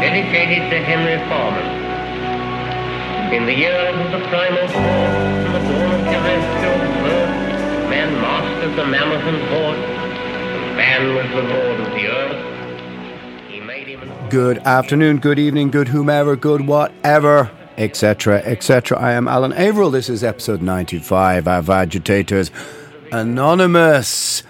dedicated to Henry. In the of the primal the dawn of terrestrial birth, man mastered the mammoth and horde, man was the lord of the earth. Good afternoon, good evening, good whomever, good whatever, etc., etc. I am Alan Averill. This is episode 95 of Agitators Anonymous.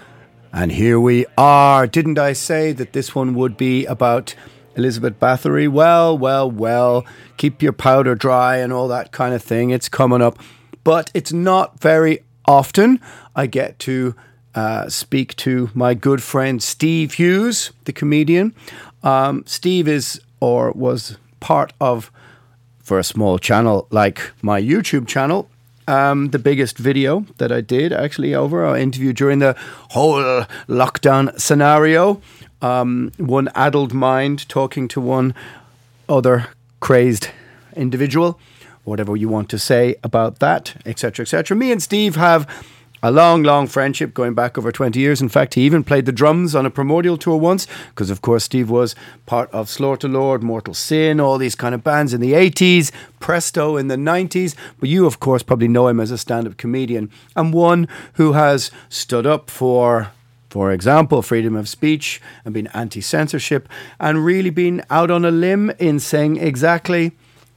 And here we are. Didn't I say that this one would be about Elizabeth Bathory? Well, well, well. Keep your powder dry and all that kind of thing. It's coming up. But it's not very often I get to uh, speak to my good friend Steve Hughes, the comedian. Um, Steve is or was part of, for a small channel like my YouTube channel, um, the biggest video that I did actually over our interview during the whole lockdown scenario. Um, one addled mind talking to one other crazed individual, whatever you want to say about that, etc., etc. Me and Steve have a long, long friendship going back over 20 years. In fact, he even played the drums on a primordial tour once, because of course Steve was part of Slaughter Lord, Mortal Sin, all these kind of bands in the 80s, Presto in the 90s. But you, of course, probably know him as a stand up comedian and one who has stood up for. For example, freedom of speech and been anti censorship, and really been out on a limb in saying exactly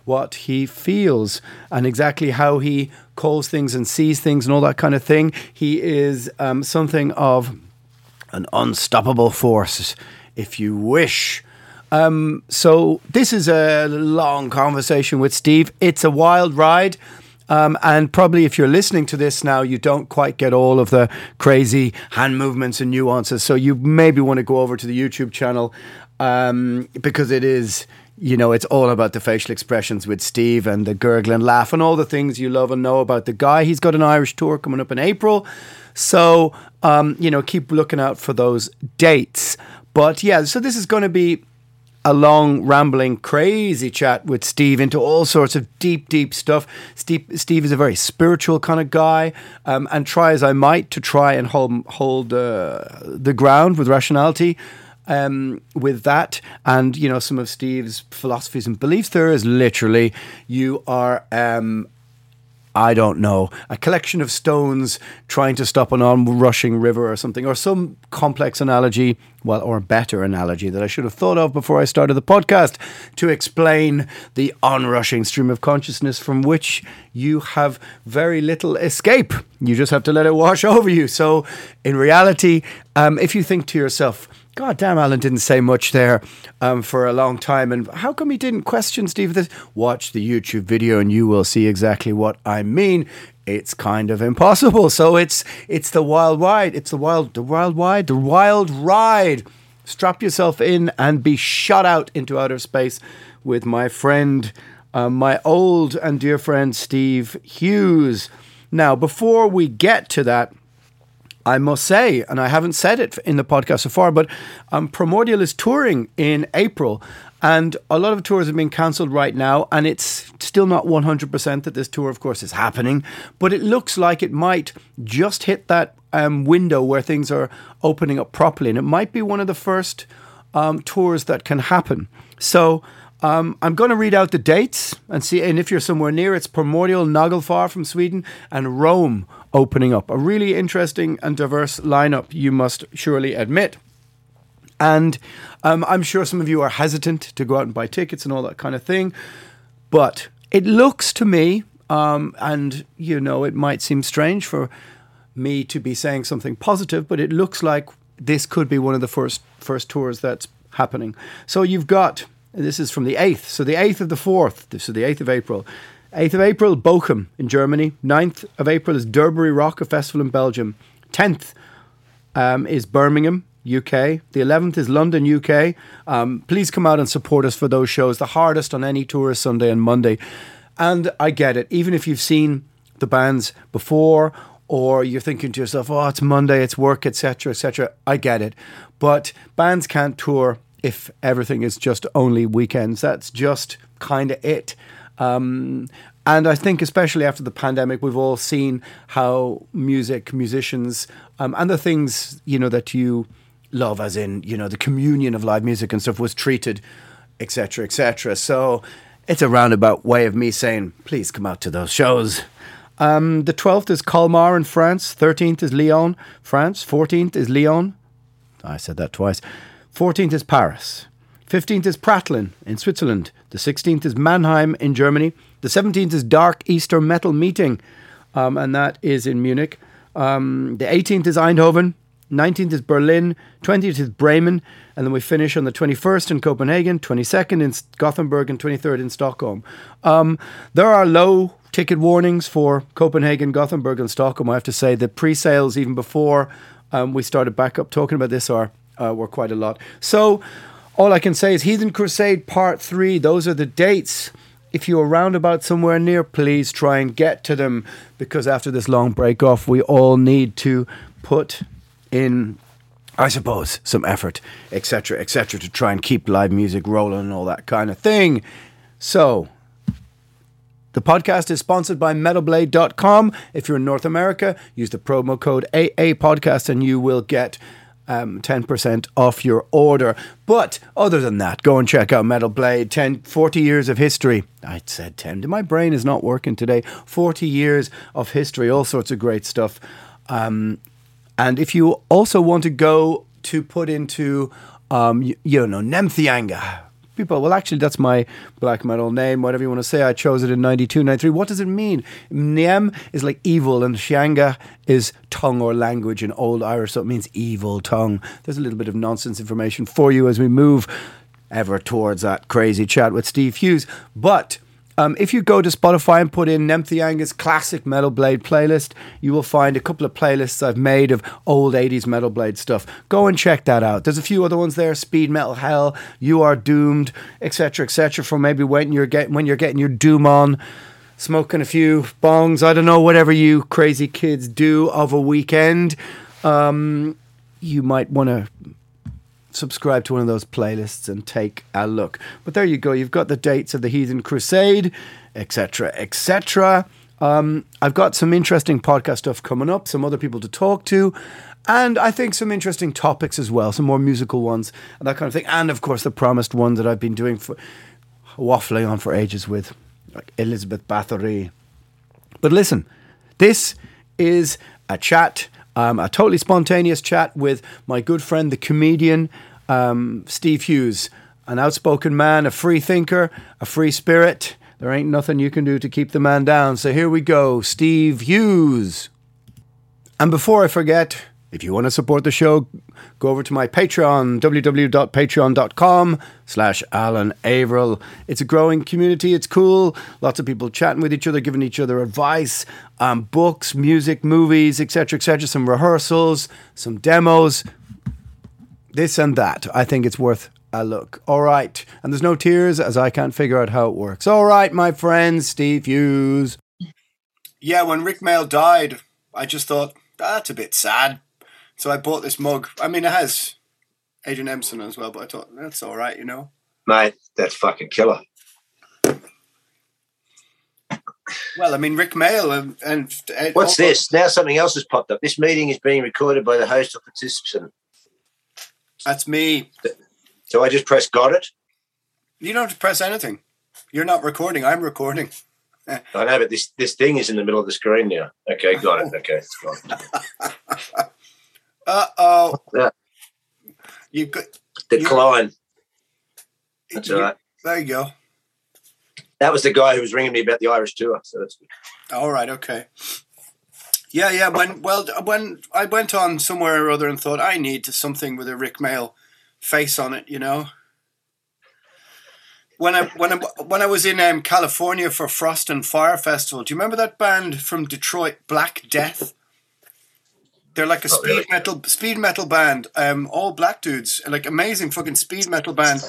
what he feels and exactly how he calls things and sees things and all that kind of thing. He is um, something of an unstoppable force, if you wish. Um, so, this is a long conversation with Steve. It's a wild ride. Um, and probably if you're listening to this now, you don't quite get all of the crazy hand movements and nuances. So, you maybe want to go over to the YouTube channel um, because it is you know, it's all about the facial expressions with Steve and the gurgling laugh and all the things you love and know about the guy. He's got an Irish tour coming up in April. So, um, you know, keep looking out for those dates. But yeah, so this is going to be a long, rambling, crazy chat with Steve into all sorts of deep, deep stuff. Steve, Steve is a very spiritual kind of guy, um, and try as I might to try and hold hold uh, the ground with rationality um, with that and you know some of Steve's philosophies and beliefs. There is literally you are. Um, I don't know, a collection of stones trying to stop an onrushing river or something, or some complex analogy, well, or better analogy that I should have thought of before I started the podcast to explain the onrushing stream of consciousness from which you have very little escape. You just have to let it wash over you. So, in reality, um, if you think to yourself, God damn, Alan didn't say much there um, for a long time. And how come he didn't question Steve this? Watch the YouTube video and you will see exactly what I mean. It's kind of impossible. So it's it's the wild ride. It's the wild the wild ride. The wild ride. Strap yourself in and be shot out into outer space with my friend, uh, my old and dear friend Steve Hughes. Now, before we get to that, I must say, and I haven't said it in the podcast so far, but um, Primordial is touring in April. And a lot of tours have been cancelled right now, and it's still not 100% that this tour, of course, is happening. But it looks like it might just hit that um, window where things are opening up properly. And it might be one of the first um, tours that can happen. So um, I'm going to read out the dates and see. And if you're somewhere near, it's Primordial Naglfar from Sweden and Rome opening up. A really interesting and diverse lineup, you must surely admit. And um, I'm sure some of you are hesitant to go out and buy tickets and all that kind of thing. But it looks to me, um, and you know, it might seem strange for me to be saying something positive, but it looks like this could be one of the first first tours that's happening. So you've got this is from the eighth, so the eighth of the fourth, so the eighth of April. 8th of April, Bochum in Germany. 9th of April is Durbuy Rock, a festival in Belgium. 10th um, is Birmingham, UK. The 11th is London, UK. Um, please come out and support us for those shows. The hardest on any tour is Sunday and Monday. And I get it. Even if you've seen the bands before or you're thinking to yourself, oh, it's Monday, it's work, etc., etc., I get it. But bands can't tour if everything is just only weekends. That's just kind of it. Um, and I think, especially after the pandemic, we've all seen how music, musicians, um, and the things you know that you love, as in you know the communion of live music and stuff, was treated, etc., etc. So it's a roundabout way of me saying, please come out to those shows. Um, the 12th is Colmar in France. 13th is Lyon, France. 14th is Lyon. I said that twice. 14th is Paris. 15th is Pratteln in Switzerland. The 16th is Mannheim in Germany. The 17th is Dark Easter Metal Meeting, um, and that is in Munich. Um, the 18th is Eindhoven. 19th is Berlin. 20th is Bremen. And then we finish on the 21st in Copenhagen, 22nd in Gothenburg, and 23rd in Stockholm. Um, there are low ticket warnings for Copenhagen, Gothenburg, and Stockholm. I have to say the pre sales, even before um, we started back up talking about this, are uh, were quite a lot. So, all I can say is Heathen Crusade Part 3. Those are the dates. If you're around about somewhere near, please try and get to them because after this long break off, we all need to put in, I suppose, some effort, etc., etc., to try and keep live music rolling and all that kind of thing. So, the podcast is sponsored by MetalBlade.com. If you're in North America, use the promo code AA Podcast and you will get um, 10% off your order. But other than that, go and check out Metal Blade. 10, 40 years of history. I said 10. My brain is not working today. 40 years of history, all sorts of great stuff. Um, and if you also want to go to put into, um, you, you know, Nemtheanga, people, well, actually, that's my black metal name, whatever you want to say. I chose it in 92, 93. What does it mean? Niem is like evil, and Shianga is tongue or language in Old Irish, so it means evil tongue. There's a little bit of nonsense information for you as we move ever towards that crazy chat with Steve Hughes. But um, if you go to Spotify and put in Nemtheanga's classic Metal Blade playlist, you will find a couple of playlists I've made of old 80s Metal Blade stuff. Go and check that out. There's a few other ones there Speed Metal Hell, You Are Doomed, etc., etc., for maybe when you're, get, when you're getting your doom on smoking a few bongs, I don't know, whatever you crazy kids do of a weekend. Um, you might want to subscribe to one of those playlists and take a look. But there you go. You've got the dates of the Heathen Crusade, etc., etc. Um, I've got some interesting podcast stuff coming up, some other people to talk to, and I think some interesting topics as well, some more musical ones and that kind of thing. And of course, the promised one that I've been doing for waffling on for ages with, like Elizabeth Bathory. But listen, this is a chat um, a totally spontaneous chat with my good friend, the comedian um, Steve Hughes, an outspoken man, a free thinker, a free spirit. There ain't nothing you can do to keep the man down. So here we go, Steve Hughes. And before I forget, if you want to support the show, go over to my Patreon, www.patreon.com slash Alan Averill. It's a growing community. It's cool. Lots of people chatting with each other, giving each other advice, um, books, music, movies, etc., etc., some rehearsals, some demos, this and that. I think it's worth a look. All right. And there's no tears as I can't figure out how it works. All right, my friend, Steve Hughes. Yeah, when Rick Mayall died, I just thought, that's a bit sad. So I bought this mug. I mean, it has Adrian Edmondson as well, but I thought that's all right, you know. mate, that's fucking killer. Well, I mean, Rick Mayall and, and, and What's this? Now something else has popped up. This meeting is being recorded by the host or participant. That's me. So I just press got it. You don't have to press anything. You're not recording. I'm recording. I know, but this this thing is in the middle of the screen now. Okay, got it. Okay, it's gone. Uh oh. Yeah. You got. Decline. That's you- all right. There you go. That was the guy who was ringing me about the Irish tour. So that's good. All right. Okay. Yeah, yeah. When well, when I went on somewhere or other and thought I need something with a Rick Mayall face on it, you know. When I when I when I was in um, California for Frost and Fire Festival, do you remember that band from Detroit, Black Death? They're like a Not speed really. metal speed metal band, um, all black dudes, like amazing fucking speed metal band.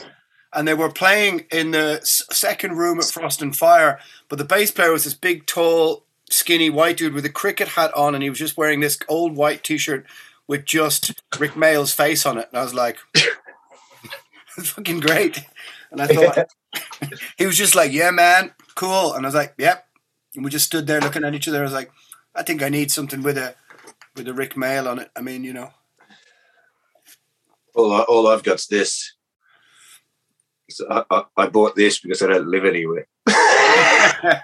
And they were playing in the second room at Frost and Fire, but the bass player was this big, tall, skinny white dude with a cricket hat on, and he was just wearing this old white T-shirt with just Rick Mayall's face on it. And I was like, "It's fucking great." And I thought he was just like, "Yeah, man, cool." And I was like, "Yep." And we just stood there looking at each other. I was like, "I think I need something with a with a Rick Mayall on it." I mean, you know. All, I, all I've got's this. So I, I, I bought this because I don't live anywhere.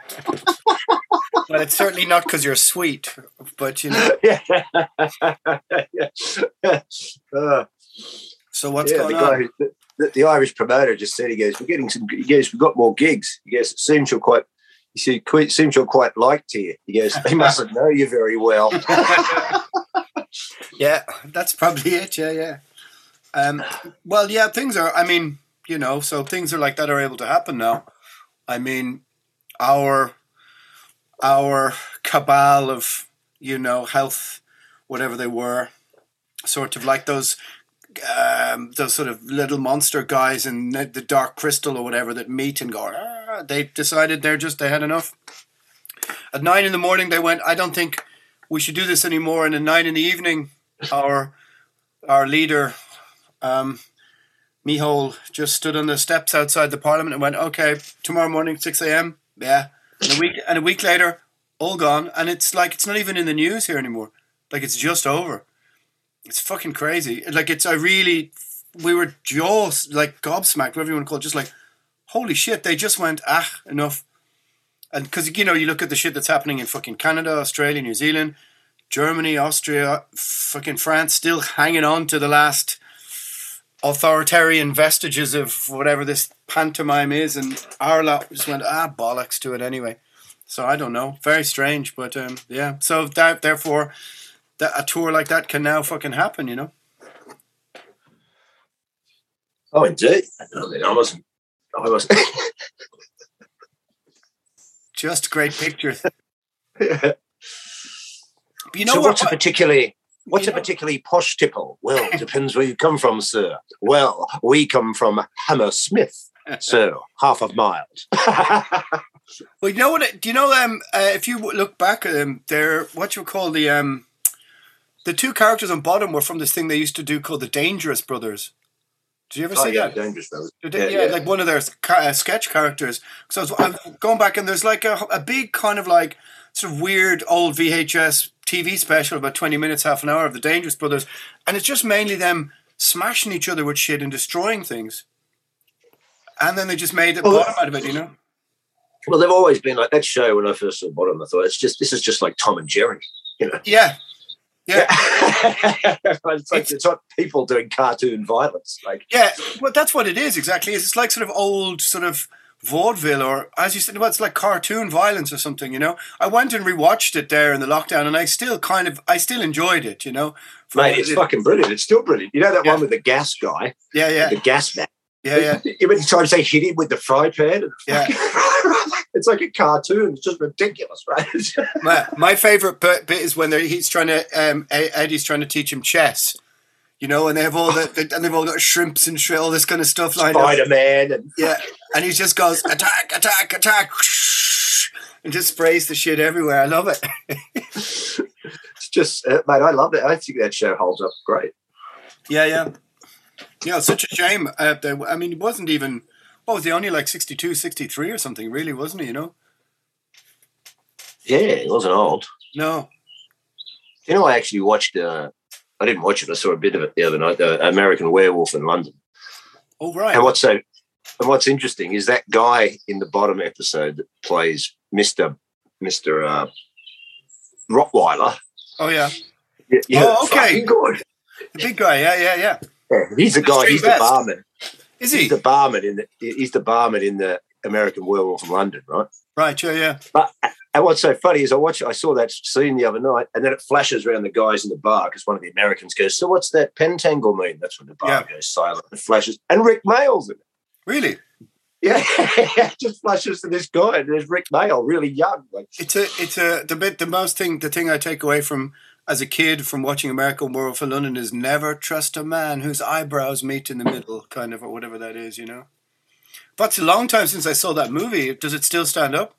Well, it's certainly not because you're sweet, but you know. yeah. Uh, So what's yeah, going the, on? who, the, the, the Irish promoter just said he goes, "We're getting some." He goes, "We've got more gigs." He goes, "It seems you're quite." He said, "Quite seems you're quite liked here." He goes, "They mustn't know you very well." Yeah, that's probably it. Yeah, yeah. Um, well, yeah, things are. I mean, you know, so things are like that are able to happen now. I mean, our our cabal of you know health, whatever they were, sort of like those um, those sort of little monster guys in the the Dark Crystal or whatever that meet and go. "Ah," they decided they're just they had enough. At nine in the morning, they went. I don't think we should do this anymore. And at nine in the evening, our our leader, um, Micheál, just stood on the steps outside the parliament and went, "Okay, tomorrow morning, six a.m. Yeah." And a week and a week later, all gone. And it's like it's not even in the news here anymore. Like it's just over. It's fucking crazy. Like it's I really we were jaws like gobsmacked, whatever you want to call it, just like holy shit. They just went ah enough. And because you know you look at the shit that's happening in fucking Canada, Australia, New Zealand, Germany, Austria, fucking France, still hanging on to the last authoritarian vestiges of whatever this pantomime is, and our lot just went ah bollocks to it anyway. So I don't know, very strange, but um, yeah. So that therefore, that a tour like that can now fucking happen, you know. oh, indeed. I wasn't. I wasn't. Just great pictures. You know so, what? what's a particularly what's a know- particularly posh tipple? Well, depends where you come from, sir. Well, we come from Hammersmith, so half of miles. Well, you know what? Do you know um? Uh, if you look back at them, they're what you call the um, the two characters on bottom were from this thing they used to do called the Dangerous Brothers. Did you ever oh see yeah, that? dangerous. They did- yeah, like one of their uh, sketch characters. So I was, I'm going back, and there's like a, a big kind of like sort of weird old VHS TV special, about 20 minutes, half an hour of the Dangerous Brothers, and it's just mainly them smashing each other with shit and destroying things. And then they just made a Well, bottom out of it, you know? Well, they've always been like that show. When I first saw Bottom, I thought it's just this is just like Tom and Jerry. You know, Yeah. Yeah. it's like it's not people doing cartoon violence. Like Yeah, well, that's what it is exactly. It's like sort of old sort of vaudeville, or as you said, well, it's like cartoon violence or something. You know, I went and rewatched it there in the lockdown, and I still kind of, I still enjoyed it. You know, Mate, it's it- fucking brilliant. It's still brilliant. You know that Yeah. one with the gas guy, yeah, yeah, the gas man. yeah, yeah. Every time they hit him with the fry pan, Yeah. it's like a cartoon. It's just ridiculous, right? My, my favorite bit, is when he's trying to, um, Eddie's trying to teach him chess. You know, and they have all the, and they've all got shrimps and shit, all this kind of stuff like. Spider Man, and Yeah, and he just goes attack, attack, attack, and just sprays the shit everywhere. I love it. it's just, uh, mate, I love it. I think that show holds up great. Yeah, yeah, yeah. It's such a shame. Uh, I mean, it wasn't even Oh, was he only like 62, 63 or something? Really, wasn't he? You know? Yeah, he wasn't old. No. You know, I actually watched. Uh, I didn't watch it. I saw a bit of it the other night. The American Werewolf in London. Oh, right. And what's so, and what's interesting is that guy in the bottom episode that plays Mister Mister uh, Rottweiler. Oh, yeah. Yeah, yeah, Oh, okay. Good. The big guy. Yeah, yeah, yeah. Yeah, he's the guy. Street He's the best. barman. Is he? He's the barman in the. He's the barman in the American Werewolf in London, right? Right, yeah, yeah. But and what's so funny is I watch I saw that scene the other night, and then it flashes around the guys in the bar because one of the Americans goes, "So what's that pentangle mean?" That's when the bar Yeah. goes silent. It flashes, and Rick Mayall's in it. Really? Yeah, it just flashes to this guy, and there's Rick Mayall, really young. Like, It's a, it's a, the bit, the most thing, the thing I take away from as a kid from watching American Werewolf in London is never trust a man whose eyebrows meet in the middle, kind of, or whatever that is, you know? But it's a long time since I saw that movie. Does it still stand up?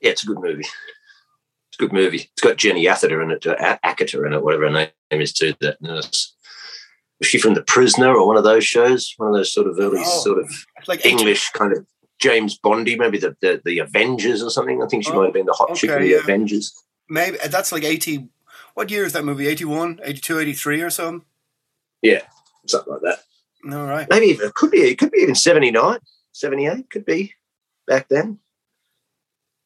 yeah, it's a good movie. It's a good movie. It's got Jenny Atherton in it, uh, A- in it, whatever her name is, too. That nurse. Was she from The Prisoner or one of those shows? One of those sort of early, Oh. sort of like English kind of James Bondy, maybe the, the the Avengers or something. I think she Oh, might have been the hot chick in the yeah. Avengers. Maybe that's like 80. What year is that movie? 81, 82, 83 or something? Yeah, something like that. All right. Maybe it could be it could be even 79, 78, could be back then.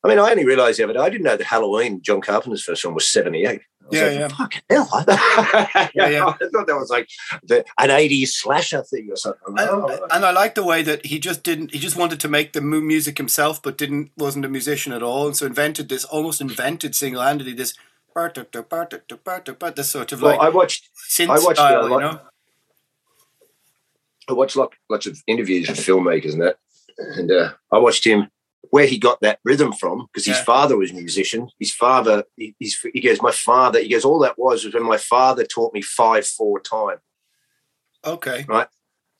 I mean, I only realised the other day, I didn't know that Halloween, John Carpenter's first one, was 78. I was Yeah, like, yeah. Fucking hell. I, Yeah, yeah. I thought that was like the, an 80s slasher thing or something. And, Oh, and I like the way that he just didn't. He just wanted to make the music himself, but didn't wasn't a musician at all, and so invented this almost invented single handedly this sort of well, I watched I watched, style, uh, you know. I watched lots, of interviews with filmmakers and that, and uh, I watched him where he got that rhythm from because his Yeah. father was a musician. His father, he, he goes, my father, he goes, all that was was when my father taught me five four time. Okay.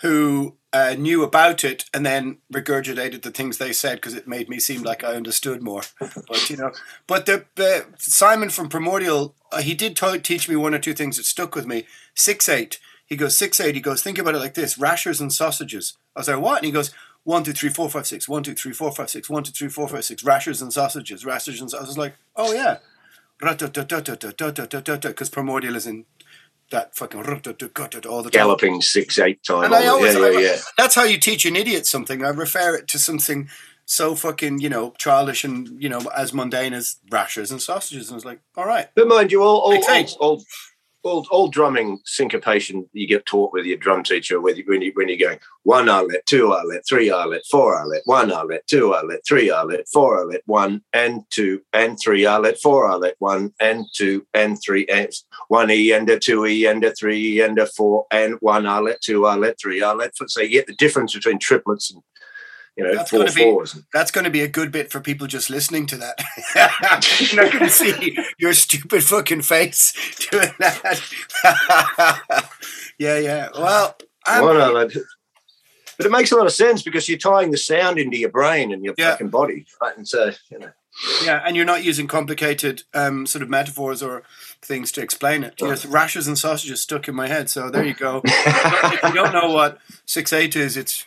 who uh, knew about it and then regurgitated the things they said because it made me seem like I understood more. But you know, but the, the Simon from Primordial, uh, he did to- teach me one or two things that stuck with me. Six eight. He goes six eight. He goes think about it like this: rashers and sausages. I was like, what? And he goes. One, two, three, four, five, six. One, two, three, four, five, six. One, two, three, four, five, six. Rashers and sausages. Rashers and sausages. I was like, oh yeah. Because primordial is in that fucking all the time. Galloping six, eight time. And I always, yeah, yeah, yeah. that's how you teach an idiot something. I refer it to something so fucking, you know, childish and, you know, as mundane as rashers and sausages. And I was like, all right. But mind you, all, all, all, all, all, all drumming syncopation you get taught with your drum teacher with when you when you're going one arlet, two arlet, three arlet, four arlet, one arlet, two arlet, three arlet, four arlet, one and two and three arlet, four arlet, one and two and three and one e and a two e and a three e and a four and one arlet, two arlet, three arlet. So you get the difference between triplets and you know That's four gonna be- That's going to be a good bit for people just listening to that. You're not going to see your stupid fucking face doing that. yeah, yeah. Well, I'm, One arlet. But it makes a lot of sense because you're tying the sound into your brain and your Yeah. fucking body, right? And so you know. Yeah, and you're not using complicated um, sort of metaphors or things to explain it. Yes, rashers and sausages stuck in my head. So there you go. if you don't know what six eight is, it's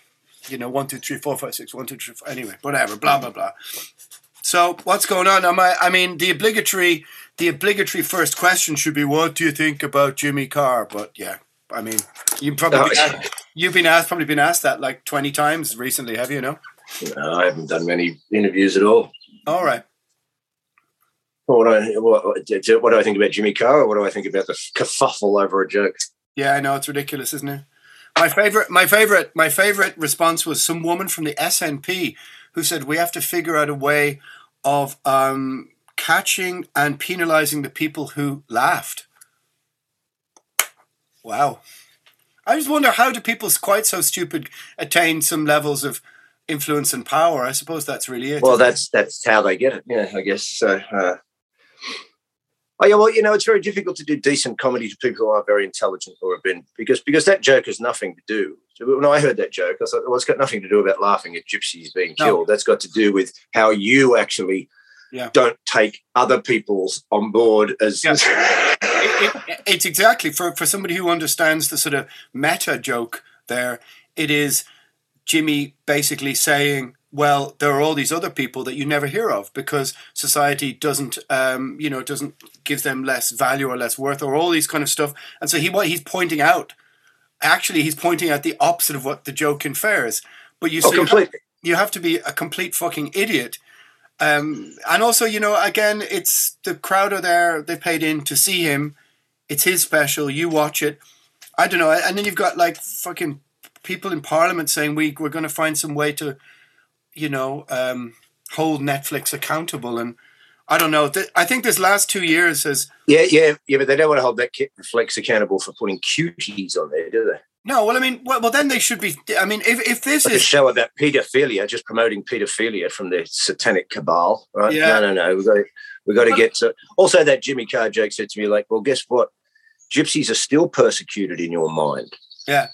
you know one two three four five six one two three four. Anyway, whatever. Blah blah blah. So what's going on? Am I, I mean, the obligatory the obligatory first question should be, "What do you think about Jimmy Carr?" But yeah, I mean, you've probably Oh, yeah. asked, you've been asked probably been asked that like twenty times recently, have you? No. No, I haven't done many interviews at all. All right. What do I what, what do I think about Jimmy Carr? Or what do I think about the kerfuffle over a joke? Yeah, I know it's ridiculous, isn't it? My favorite, my favorite, my favorite response was some woman from the SNP who said we have to figure out a way of um, catching and penalising the people who laughed. Wow, I just wonder how do people quite so stupid attain some levels of influence and power. I suppose that's really it. Well, that's that's how they get it. Yeah, I guess so. Uh, oh yeah, well, you know, it's very difficult to do decent comedy to people who aren't very intelligent or have been because because that joke has nothing to do. When I heard that joke, I thought, well, it's got nothing to do about laughing at gypsies being No. killed. That's got to do with how you actually Yeah. don't take other people's on board as. Yeah. it, it, it's exactly for for somebody who understands the sort of meta joke there. It is Jimmy basically saying, "Well, there are all these other people that you never hear of because society doesn't, um, you know, doesn't gives them less value or less worth or all these kind of stuff." And so he what he's pointing out, actually, he's pointing out the opposite of what the joke infers. But you oh, see, completely. you have to be a complete fucking idiot. Um, and also, you know, again, it's the crowd are there. They paid in to see him. It's his special. You watch it. I don't know. And then you've got like fucking people in Parliament saying we we're going to find some way to, you know, um, hold Netflix accountable. And I don't know. Th- I think this last two years has Yeah, yeah, yeah, but they don't want to hold that Flex accountable for putting cuties on there, do they? no. Well, I mean, well, well then they should be. I mean, if if this Like a is show about pedophilia, just promoting pedophilia from the satanic cabal, right? Yeah. No, no, no. We've got to, we've got to get to. Also, that Jimmy Carr joke said to me, like, well, guess what? Gypsies are still persecuted in your mind. Yeah.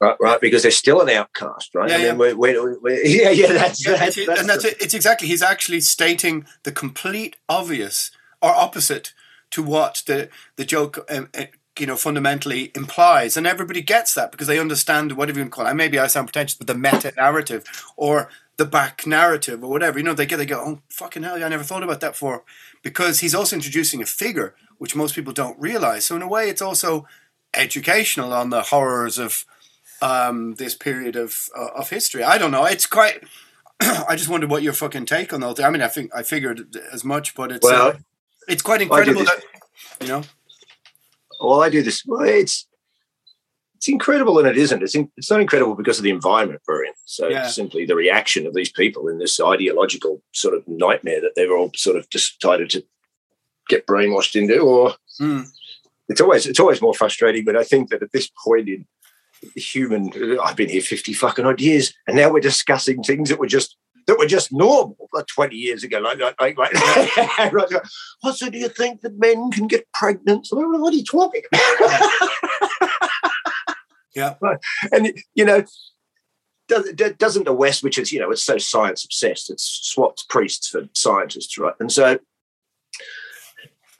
Right, right, because they're still an outcast, right? Yeah, I mean, yeah. We're, we're, we're, yeah, yeah, that's, Yeah, that's, that's and that's it. It's exactly. He's actually stating the complete obvious or opposite to what the the joke, um, uh, you know, fundamentally implies, and everybody gets that because they understand whatever you call it. Maybe I sound pretentious, but the meta narrative or the back narrative or whatever. You know, they get they go, oh fucking hell, I never thought about that before, because he's also introducing a figure which most people don't realize. So in a way, it's also educational on the horrors of um, this period of uh, of history. I don't know. It's quite. I just wondered what your fucking take on the whole thing. I mean, I think I figured as much, but it's Well, uh, it's quite incredible that you know. well, I do this. Well, it's it's incredible, and it isn't. It's in, it's not incredible because of the environment we're in. So Yeah. simply the reaction of these people in this ideological sort of nightmare that they've all sort of decided to get brainwashed into. Or Mm. it's always it's always more frustrating. But I think that at this point in human, I've been here fifty fucking odd years, and now we're discussing things that were just. That were just normal like 20 years ago. Like, like, like, like. Oh, so do you think that men can get pregnant? So, what are you talking about? Yeah. and you know doesn't the west which is you know it's so science obsessed it's swapped priests for scientists right and so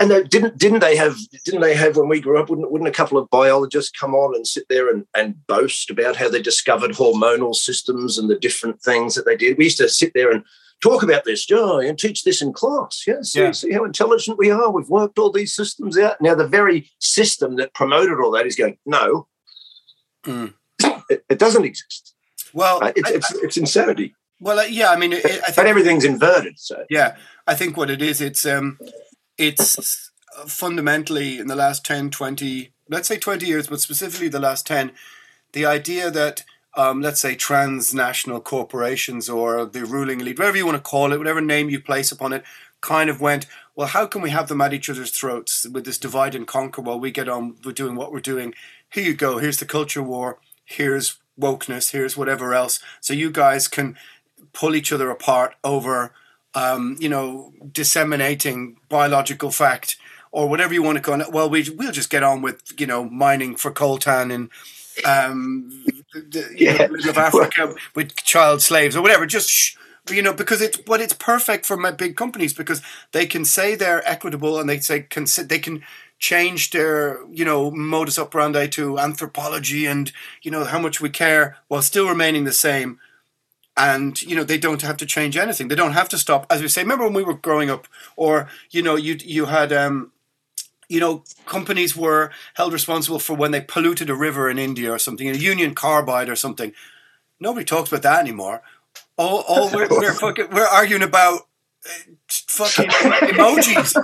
and they, didn't didn't they have didn't they have when we grew up wouldn't, wouldn't a couple of biologists come on and sit there and, and boast about how they discovered hormonal systems and the different things that they did we used to sit there and talk about this oh, and teach this in class yeah see, Yeah. see how intelligent we are we've worked all these systems out now the very system that promoted all that is going no Mm. it, it doesn't exist. Well, Uh, it's, I- it's, it's insanity. well, uh, yeah. I mean, it, I But everything's inverted. So Yeah, I think what it is, it's um, it's fundamentally in the last 10, 20, let's say 20 years, but specifically the last 10, the idea that, um, let's say, transnational corporations or the ruling elite, whatever you want to call it, whatever name you place upon it, kind of went, well, how can we have them at each other's throats with this divide and conquer while we get on with doing what we're doing? Here you go, here's the culture war, here's wokeness, here's whatever else. So you guys can pull each other apart over um, you know, disseminating biological fact or whatever you want to call it. Well, we we'll just get on with you know mining for coltan in um, the, you know, Yeah. middle of Africa with child slaves or whatever. Just shh, you know, because it's but it's perfect for my big companies because they can say they're equitable and they say can they can change their you know modus operandi to anthropology and you know how much we care while still remaining the same and you know they don't have to change anything. They don't have to stop. As we say remember when we were growing up or you know you you had um you know companies were held responsible for when they polluted a river in India or something a union carbide or something. Nobody talks about that anymore. All, all we're, we're fucking we're arguing about uh, fucking emojis.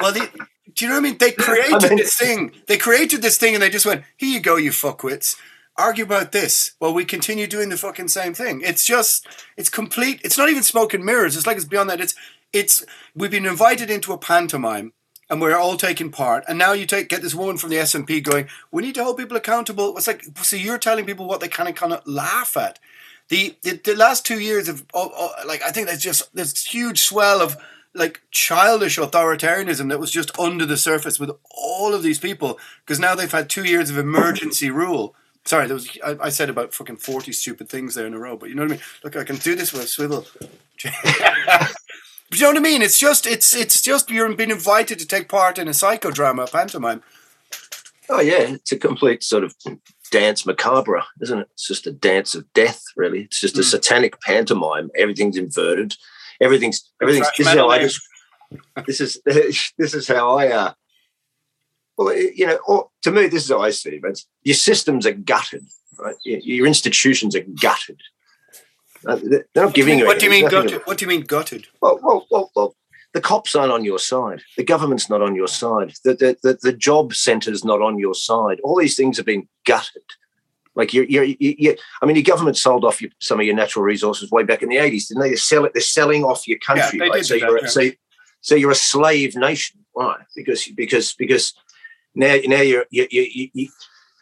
Well the, do you know what I mean? They created I mean- this thing. They created this thing and they just went here you go you fuckwits argue about this while we continue doing the fucking same thing. It's just, it's complete. It's not even smoke and mirrors. It's like it's beyond that. It's, it's. We've been invited into a pantomime, and we're all taking part. And now you take get this woman from the S and P going. We need to hold people accountable. It's like so you're telling people what they of kind of laugh at. the the, the last two years of oh, oh, like I think there's just this huge swell of like childish authoritarianism that was just under the surface with all of these people because now they've had two years of emergency rule. Sorry, there was I, I said about fucking forty stupid things there in a row, but you know what I mean. Look, I can do this with a swivel. But you know what I mean? It's just it's it's just you're being invited to take part in a psychodrama pantomime. Oh yeah, it's a complete sort of danse macabre, isn't it? It's just a dance of death, really. It's just a Mm. satanic pantomime. Everything's inverted. Everything's everything's. This is how I just. This is this is how I. Uh, well, it- you know, or, to me, this is how I see it. Your systems are gutted, right? Your, your institutions are gutted. Uh, They're not giving you. What do you mean gutted? What do you mean gutted? well, well, well, well, the cops aren't on your side. The government's not on your side. The the the, the job centre's not on your side. All these things have been gutted. Like you're, you you I mean, your government sold off your, some of your natural resources way back in the eighties, didn't they? They sell it. They're selling off your country. Yeah, they right? did so that, you're yeah. so, so you're a slave nation, Why? Because because because now now you're you you, you,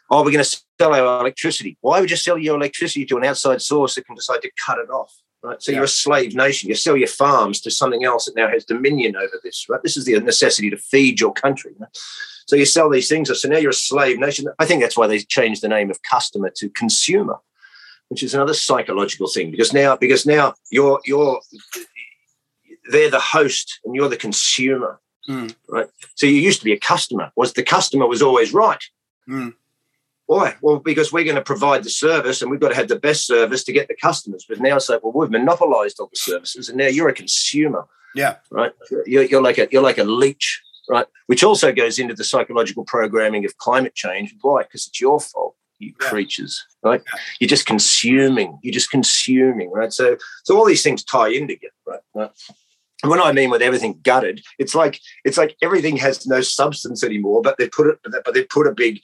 oh we're going to sell our electricity. Why would you sell your electricity to an outside source that can decide to cut it off? Right. So Yeah. you're a slave nation. You sell your farms to something else that now has dominion over this. Right. This is the necessity to feed your country. right? So you sell these things. So now you're a slave nation. I think that's why they changed the name of customer to consumer, which is another psychological thing. Because now, because now you're you're they're the host and you're the consumer. Hmm. Right. So you used to be a customer. Was the customer was always right? Hmm. Why? Well, because we're going to provide the service and we've got to have the best service to get the customers. But now it's like, well, we've monopolized all the services and now you're a consumer, Yeah. right? You're, you're like a you're like a leech, right? Which also goes into the psychological programming of climate change. Why? Because it's your fault, you Yeah. creatures, right? You're just consuming. You're just consuming, right? So so all these things tie in together, right? right? And when I mean with everything gutted, it's like it's like everything has no substance anymore, but they put it, but they put a big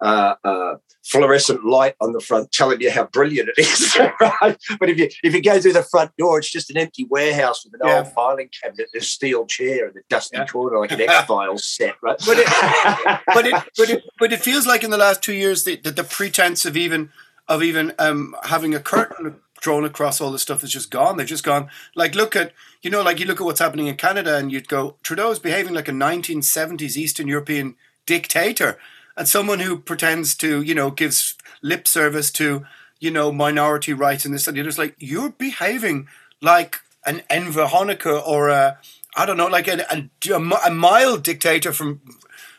uh, uh, fluorescent light on the front, telling you how brilliant it is. right? But if you if you go through the front door, it's just an empty warehouse with an Yeah. old filing cabinet, and a steel chair, and a dusty Yeah. corner like an X Files set, right? But it- but it but it but it feels like in the last two years that the, the pretense of even of even um, having a curtain drawn across all this stuff is just gone. They've just gone. Like look at you know like you look at what's happening in Canada and you'd go Trudeau's behaving like a 1970s Eastern European dictator and someone who pretends to you know gives lip service to you know minority rights and this and the other. It's like you're behaving like an Enver Honecker or a I don't know like a, a, a mild dictator from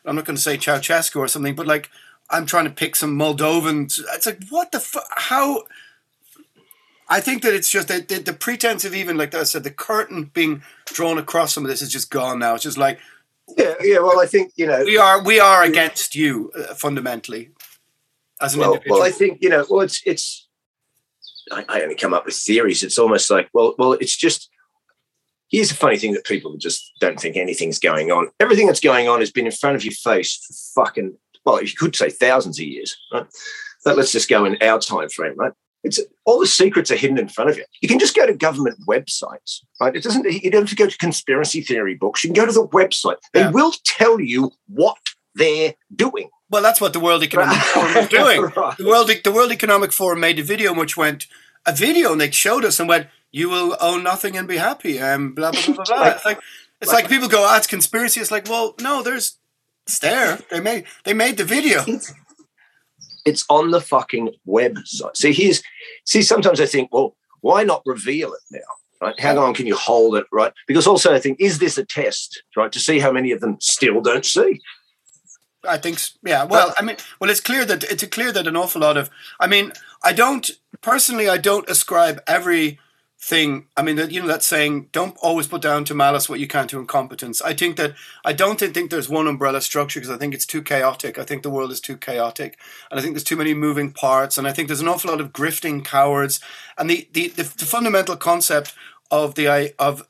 I'm not going to say Ceausescu or something, but like I'm trying to pick some Moldovans. It's like what the fu- how. I think that it's just that the, the pretense of even like I said, the curtain being drawn across some of this is just gone now. It's just like yeah, yeah. Well, I think you know. we are we are against you uh, fundamentally as an well, individual. well, I think you know. Well, it's it's. I, I only come up with theories. It's almost like well, well, it's just. Here's the funny thing that people just don't think anything's going on. Everything that's going on has been in front of your face for fucking well, you could say thousands of years, right? But let's just go in our time frame, right? It's all the secrets are hidden in front of you. You can just go to government websites, right? It doesn't. You don't have to go to conspiracy theory books. You can go to the website. They Yeah. will tell you what they're doing. well, that's what the World Economic Forum is doing. Right. The World the World Economic Forum made a video in which went a video and they showed us and went, "You will own nothing and be happy," and blah blah blah blah. blah. It's like it's like people go, "Ah, it's conspiracy." It's like, well, no, there's it's there. They made they made the video. It's on the fucking website. See, here's see. Sometimes I think, well, why not reveal it now? Right? How long can you hold it? Right? Because also I think, is this a test? Right? To see how many of them still don't see. I think, yeah. Well, I mean, well, it's clear that it's clear that an awful lot of. I mean, I don't personally. I don't ascribe everything. I mean, you know that saying, "Don't always put down to malice what you can't to incompetence." I think that I don't think, there's one umbrella structure because I think it's too chaotic. I think the world is too chaotic, and I think there's too many moving parts, and I think there's an awful lot of grifting cowards. And the the, the, the fundamental concept of the of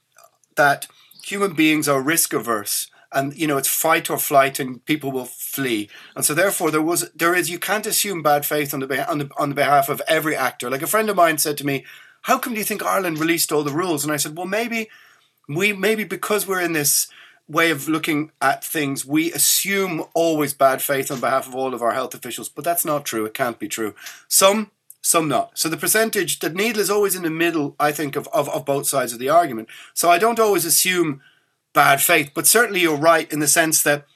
that human beings are risk averse and you know it's fight or flight and people will flee and so therefore there was there is you can't assume bad faith on the on the on the behalf of every actor like a friend of mine said to me how come do you think Ireland released all the rules and I said well maybe we maybe because we're in this way of looking at things we assume always bad faith on behalf of all of our health officials but that's not true it can't be true some some not. So the percentage, the needle is always in the middle, I think, of, of, of both sides of the argument. So I don't always assume bad faith, but certainly you're right in the sense that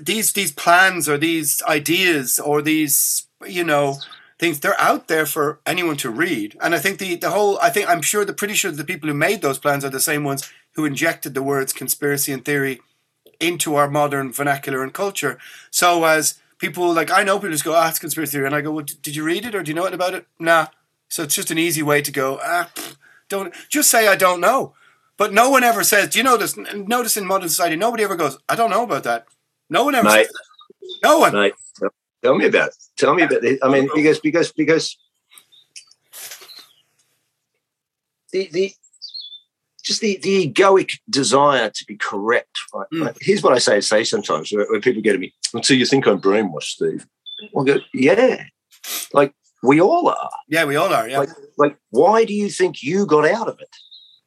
these these plans or these ideas or these you know things they're out there for anyone to read. And i think the the whole i think i'm sure the pretty sure the people who made those plans are the same ones who injected the words conspiracy and theory into our modern vernacular and culture. So as people like i know people just go ah it's conspiracy theory. And i go well did you read it or do you know it about it? Nah. So it's just an easy way to go ah don't just say i don't know. But no one ever says do you know this notice in modern society nobody ever goes i don't know about that. No one ever Mate. No one. Mate, tell me about it. Tell me about it. I mean, because because because the the just the, the egoic desire to be correct. Right? Mm. Here's what I say say sometimes when people get to me, until you think I'm brainwashed, Steve. I go, yeah. Like we all are. Yeah, we all are. Yeah. Like like why do you think you got out of it?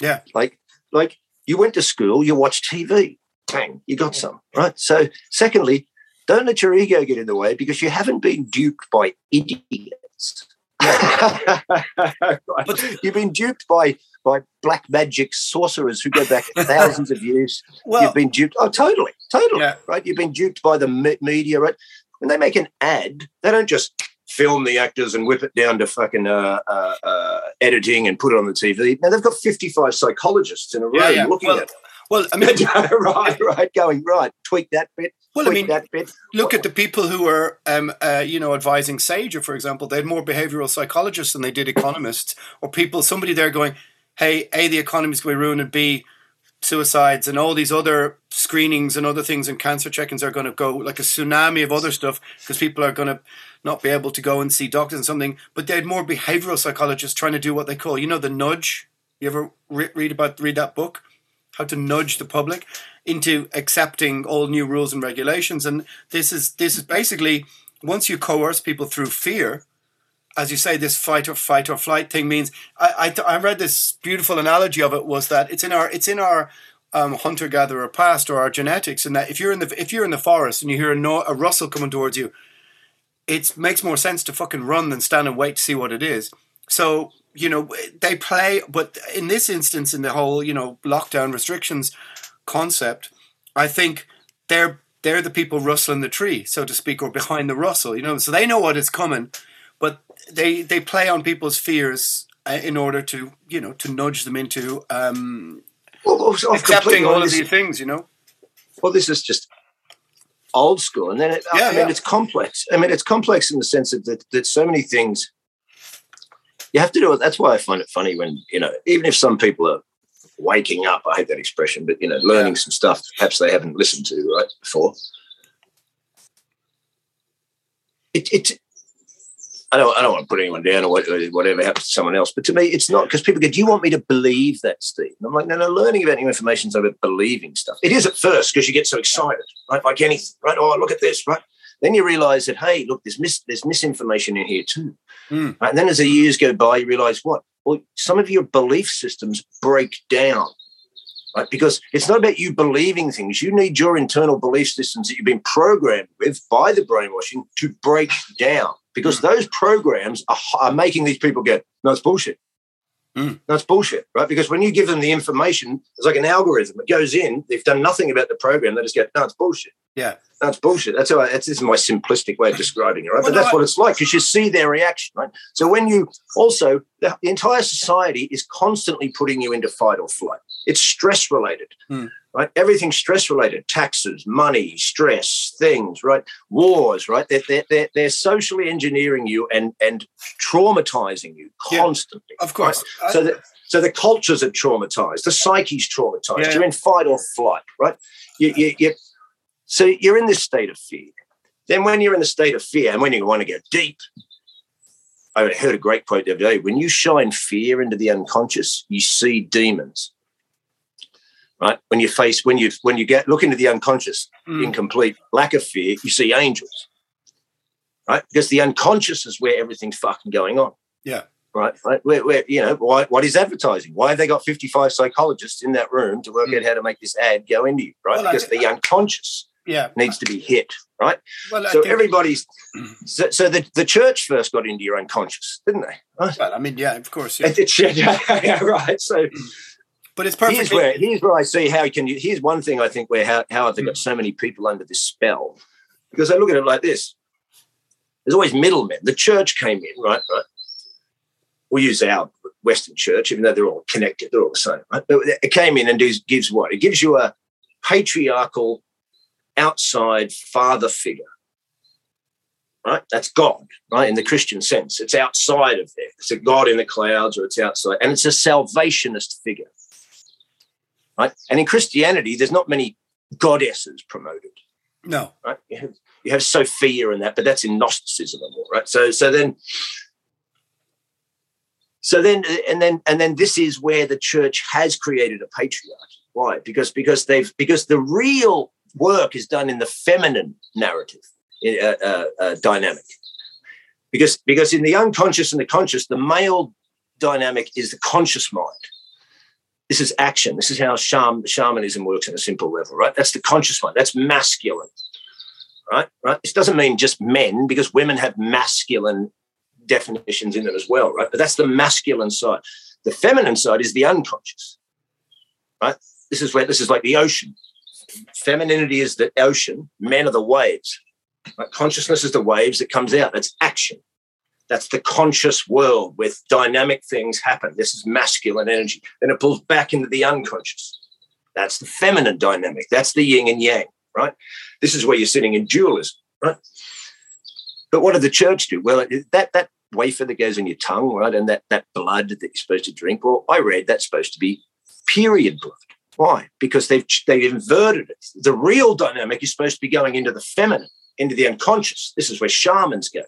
Yeah. Like like you went to school, you watched TV. Bang, you got some, right? So secondly, don't let your ego get in the way because you haven't been duped by idiots. You've been duped by by black magic sorcerers who go back thousands of years. well, You've been duped. Oh, totally, totally. Yeah. Right. You've been duped by the me- media. Right. When they make an ad, they don't just film the actors and whip it down to fucking uh, uh, uh, editing and put it on the TV. Now they've got fifty-five psychologists in a room yeah, yeah. looking Well, at well, I mean, right, right, going right. Tweak that bit. Well, I mean, that bit. look at the people who were, um, uh, you know, advising SAGE, for example. They had more behavioral psychologists than they did economists, or people, somebody there going, "Hey, a the economy's going to be ruined, and b suicides and all these other screenings and other things and cancer check-ins are going to go like a tsunami of other stuff because people are going to not be able to go and see doctors and something. But they had more behavioral psychologists trying to do what they call, you know, the nudge. You ever re- read about read that book? How to nudge the public into accepting all new rules and regulations. And this is this is basically once you coerce people through fear, as you say, this fight or fight or flight thing means. I I, I read this beautiful analogy of it was that it's in our it's in our um, hunter gatherer past or our genetics, and that if you're in the if you're in the forest and you hear a, no, a rustle coming towards you, it makes more sense to fucking run than stand and wait to see what it is. So you know they play, but in this instance, in the whole you know lockdown restrictions concept, I think they're they're the people rustling the tree, so to speak, or behind the rustle. You know, so they know what is coming, but they they play on people's fears uh, in order to you know to nudge them into um, Well, accepting all of these things. You know. well, this is just old school, and then it, Yeah, I mean, yeah. it's complex. I mean, it's complex in the sense of that that so many things you have to do it. That's why I find it funny when you know, even if some people are waking up, I hate that expression, but you know, learning some stuff perhaps they haven't listened to right before. It, it I don't, I don't want to put anyone down or or whatever happens to someone else, but to me, it's not because people go, Do you want me to believe that, Steve? And I'm like, No, no, learning about new information is about believing stuff. It is at first because you get so excited, right? Like anything, right? Oh, look at this, right? Then you realize that, hey, look, there's, mis- there's misinformation in here too. Mm. And then as the years go by, you realize what? Well, some of your belief systems break down. Right? Because it's not about you believing things. You need your internal belief systems that you've been programmed with by the brainwashing to break down. Because those programs are, are making these people go, no, it's bullshit. Mm. No, it's bullshit, right? Because when you give them the information, it's like an algorithm. It goes in, they've done nothing about the program. They just go, no, it's bullshit. Yeah. That's bullshit. That's how I, that's this is my simplistic way of describing it, right? Well, but no, that's I- what it's like because you see their reaction, right? So when you also the, the entire society is constantly putting you into fight or flight. It's stress related, Hmm. right? Everything's stress related: taxes, money, stress, things, right? Wars, right? They're, they're, they're, they're socially engineering you and and traumatizing you Yeah. constantly. Of course. right? So that so the cultures are traumatized, the psyche's traumatized. Yeah. You're in fight or flight, right? You, you, you, so you're in this state of fear. Then when you're in the state of fear, and when you want to go deep, I heard a great quote the other day. When you shine fear into the unconscious, you see demons. Right? When you face, when you when you get look into the unconscious Mm. in complete lack of fear, you see angels. Right? Because the unconscious is where everything's fucking going on Yeah. right? Right? Where, where you know, why, what is advertising? Why have they got 55 psychologists in that room to work Mm. out how to make this ad go into you, right? Well, I- because the unconscious yeah needs to be hit, right? well so everybody's so, so the, the church first got into your unconscious, didn't they? Right? well i mean yeah of course yeah. It- yeah, right. So but it's here's where here's where I see how can you. Here's one thing I think where how how have they got hmm. so many people under this spell? Because I look at it like this: there's always middlemen. The church came in, right? Right. We use our Western church, even though they're all connected, they're all the same. Right? But it came in and gives what? It gives you a patriarchal, outside father figure. Right, that's God, right? In the Christian sense, it's outside of there. It's a God in the clouds, or it's outside, and it's a salvationist figure right? And in Christianity, there's not many goddesses promoted, no right? You have, you have Sophia and that, but that's in Gnosticism and all, right? So, so then, so then, and then, and then, this is where the church has created a patriarchy. Why? Because because they've because the real work is done in the feminine narrative uh, uh, uh, dynamic. Because because in the unconscious and the conscious, the male dynamic is the conscious mind this is action. This is how shaman, shamanism works at a simple level, right? That's the conscious mind. That's masculine, right? Right. This doesn't mean just men, because women have masculine definitions in them as well, right? But that's the masculine side. The feminine side is the unconscious, right? This is where this is like the ocean. Femininity is the ocean. Men are the waves. Right? Consciousness is the waves that comes out. That's action. That's the conscious world where dynamic things happen. This is masculine energy. Then it pulls back into the unconscious. That's the feminine dynamic. That's the yin and yang, right? This is where you're sitting in dualism, right? But what did the church do? Well, that that wafer that goes in your tongue, right, and that that blood that you're supposed to drink. Well, I read that's supposed to be period blood. Why? Because they've they've inverted it. The real dynamic is supposed to be going into the feminine, into the unconscious. This is where shamans go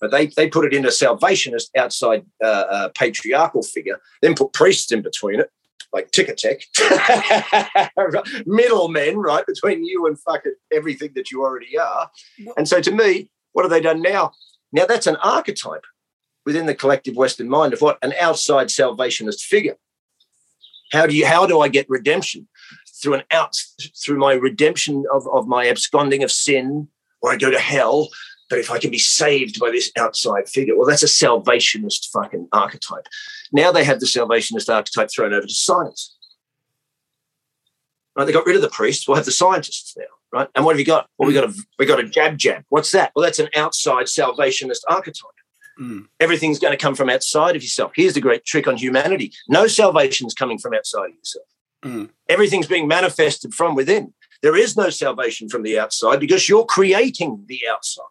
but they they put it in a salvationist outside uh, uh, patriarchal figure, then put priests in between it, like Ticketek, middlemen, right, between you and fucking everything that you already are. And so to me, what have they done now? Now that's an archetype within the collective Western mind of what an outside salvationist figure. How do you how do I get redemption? Through an out through my redemption of, of my absconding of sin, or I go to hell, but if I can be saved by this outside figure, well, that's a salvationist fucking archetype. Now they have the salvationist archetype thrown over to science. Right? They got rid of the priests. We'll have the scientists now, right? And what have you got? Well, we got a we got a jab jab. What's that? Well, that's an outside salvationist archetype. Mm. Everything's going to come from outside of yourself. Here's the great trick on humanity: no salvation is coming from outside of yourself. Mm. Everything's being manifested from within. There is no salvation from the outside because you're creating the outside.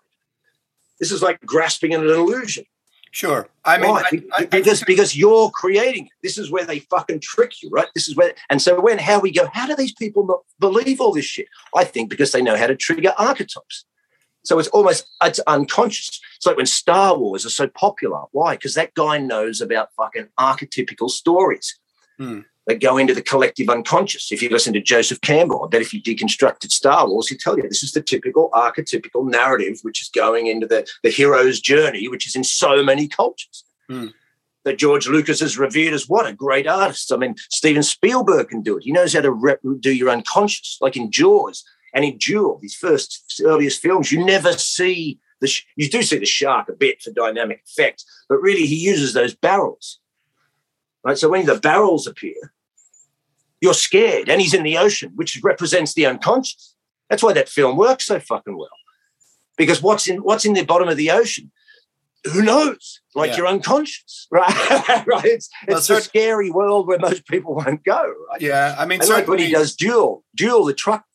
This is like grasping at an illusion. Sure. I mean, Why? I, I, I because because you're creating it. This is where they fucking trick you, right? This is where, and so when how we go, how do these people not believe all this shit? I think because they know how to trigger archetypes. So it's almost it's unconscious. It's like when Star Wars are so popular. Why? Because that guy knows about fucking archetypical stories Hmm. that go into the collective unconscious. If you listen to Joseph Campbell, I bet if you deconstructed Star Wars, he'd tell you this is the typical archetypical narrative, which is going into the, the hero's journey, which is in so many cultures. Hmm. That George Lucas is revered as what a great artist. I mean, Steven Spielberg can do it. He knows how to rep- do your unconscious, like in Jaws and in Duel, these first earliest films. You never see the sh- you do see the shark a bit for dynamic effect, but really he uses those barrels. Right. So when the barrels appear, you're scared, and he's in the ocean, which represents the unconscious. That's why that film works so fucking well. Because what's in what's in the bottom of the ocean? Who knows? Like Yeah. you're unconscious, right? right. It's, Well, it's a scary world where most people won't go, right? yeah, I mean, like when he does Duel, Duel, the truck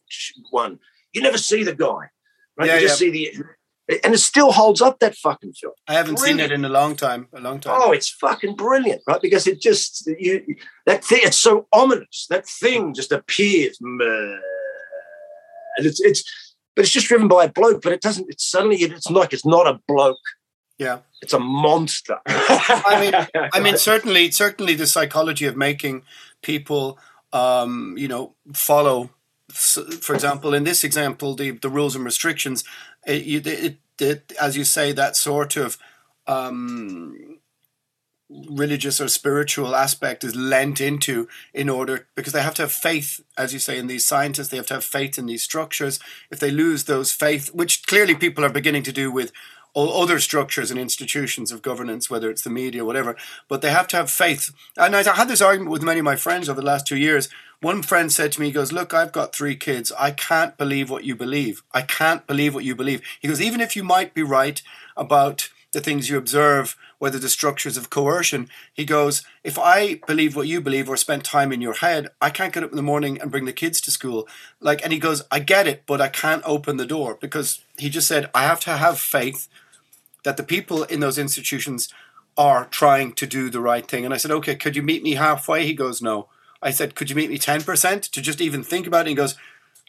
one, you never see the guy, right? Yeah, you just see the, and it still holds up that fucking film. I haven't seen it in a long time. A long time. Oh, it's fucking brilliant, right? Because it just you that thing. It's so ominous. That thing just appears, and it's it's, but it's just driven by a bloke. But it doesn't. It's suddenly it's like it's not a bloke. Yeah. It's a monster. I mean, I mean, certainly, certainly, the psychology of making people, um, you know, follow. For example, in this example, the the rules and restrictions, it, it, it, as you say, that sort of um, religious or spiritual aspect is lent into in order because they have to have faith as you say in these scientists they have to have faith in these structures. If they lose those faith which clearly people are beginning to do with all other structures and institutions of governance whether it's the media whatever but they have to have faith and i had this argument with many of my friends over the last two years one friend said to me he goes look i've got three kids i can't believe what you believe i can't believe what you believe he goes even if you might be right about the things you observe, whether the structures of coercion. He goes, If I believe what you believe or spent time in your head, I can't get up in the morning and bring the kids to school. Like, and he goes, I get it, but I can't open the door because he just said, I have to have faith that the people in those institutions are trying to do the right thing. And I said, Okay, could you meet me halfway? He goes, No. I said, Could you meet me 10% to just even think about it? He goes,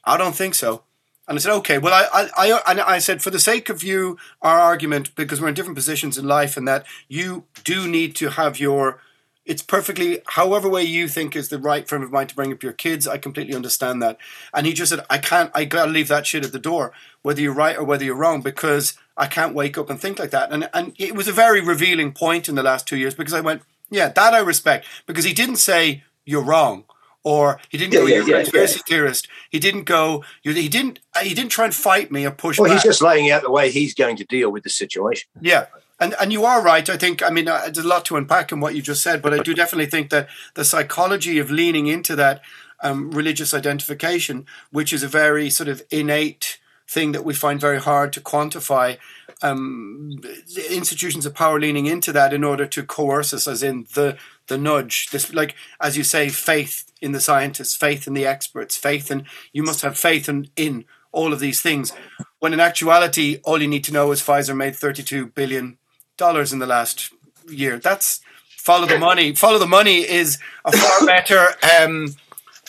I don't think so. And I said, okay, well, I, I, I, I said, for the sake of you, our argument, because we're in different positions in life, and that you do need to have your, it's perfectly, however way you think is the right frame of mind to bring up your kids. I completely understand that. And he just said, I can't, I gotta leave that shit at the door, whether you're right or whether you're wrong, because I can't wake up and think like that. And and it was a very revealing point in the last two years because I went, yeah, that I respect, because he didn't say you're wrong or he didn't Yeah, go yeah, you're a yeah, conspiracy theorist. He didn't go. He didn't. He didn't try and fight me or push me. Well, back. he's just laying out the way he's going to deal with the situation. Yeah. And, and you are right. I think, I mean, uh, there's a lot to unpack in what you just said, but I do definitely think that the psychology of leaning into that um, religious identification, which is a very sort of innate thing that we find very hard to quantify, um, institutions of power leaning into that in order to coerce us, as in the the nudge. This, like as you say, faith in the scientists, faith in the experts, faith in you must have faith in in all of these things. When in actuality, all you need to know is Pfizer made thirty-two billion dollars in the last year. That's follow the money. Follow the money is a far better um,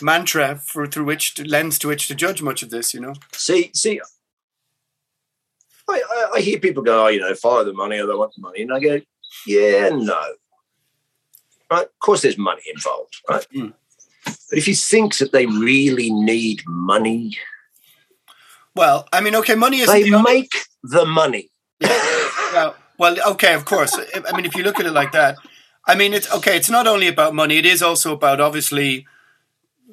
mantra for through which to, lens to which to judge much of this. You know. See, see, I, I, I hear people go, oh, you know, follow the money or they want the money. And I go, yeah, no. Right? Of course, there's money involved, right? Mm. But if you think that they really need money, Well, I mean, okay, money is they make the money. well, well, okay, of course. I mean, if you look at it like that, I mean, it's okay. It's not only about money; it is also about obviously,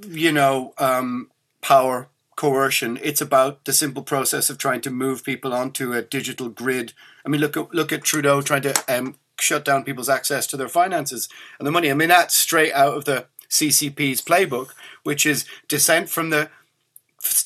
you know, um, power, coercion. It's about the simple process of trying to move people onto a digital grid. I mean, look at look at Trudeau trying to um, shut down people's access to their finances and the money. I mean, that's straight out of the CCP's playbook, which is dissent from the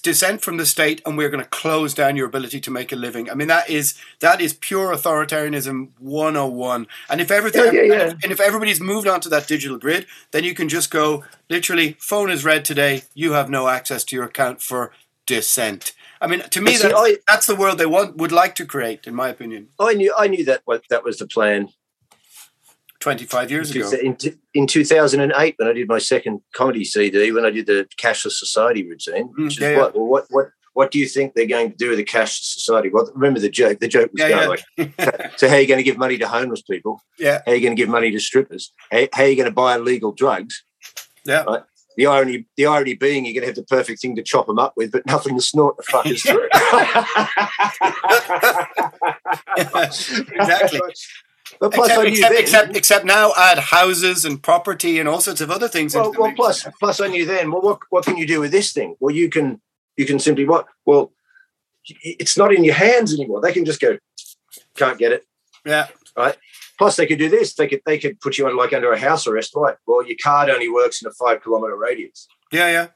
dissent from the state and we're going to close down your ability to make a living. I mean that is that is pure authoritarianism 101. And if everything Yeah, yeah, yeah. And, if, and if everybody's moved onto that digital grid, then you can just go literally phone is red today, you have no access to your account for dissent. I mean to me See, that's, I- that's the world they want would like to create in my opinion I knew, I knew that what that was the plan 25 years ago. in, in 2008 when I did my second comedy CD, when I did the Cashless Society routine. Mm, Which is yeah, yeah. what, well, what, what, what do you think they're going to do with the Cashless Society? Well, remember the joke. The joke was Yeah, going like, so how are you going to give money to homeless people? Yeah. How are you going to give money to strippers? How, how are you going to buy illegal drugs? Yeah. Right. The irony, the irony being, you're going to have the perfect thing to chop them up with, but nothing to snort the fuckers through. exactly. But plus, Except, knew except, then, except, except now add houses and property and all sorts of other things. well, well plus, plus, I knew then. Well, what what can you do with this thing? Well, you can you can simply what? Well, it's not in your hands anymore. They can just go, can't get it. yeah. Right. Plus, they could do this. They could they could put you on like under a house arrest. Right? Well, your card only works in a five kilometer radius. Yeah, yeah.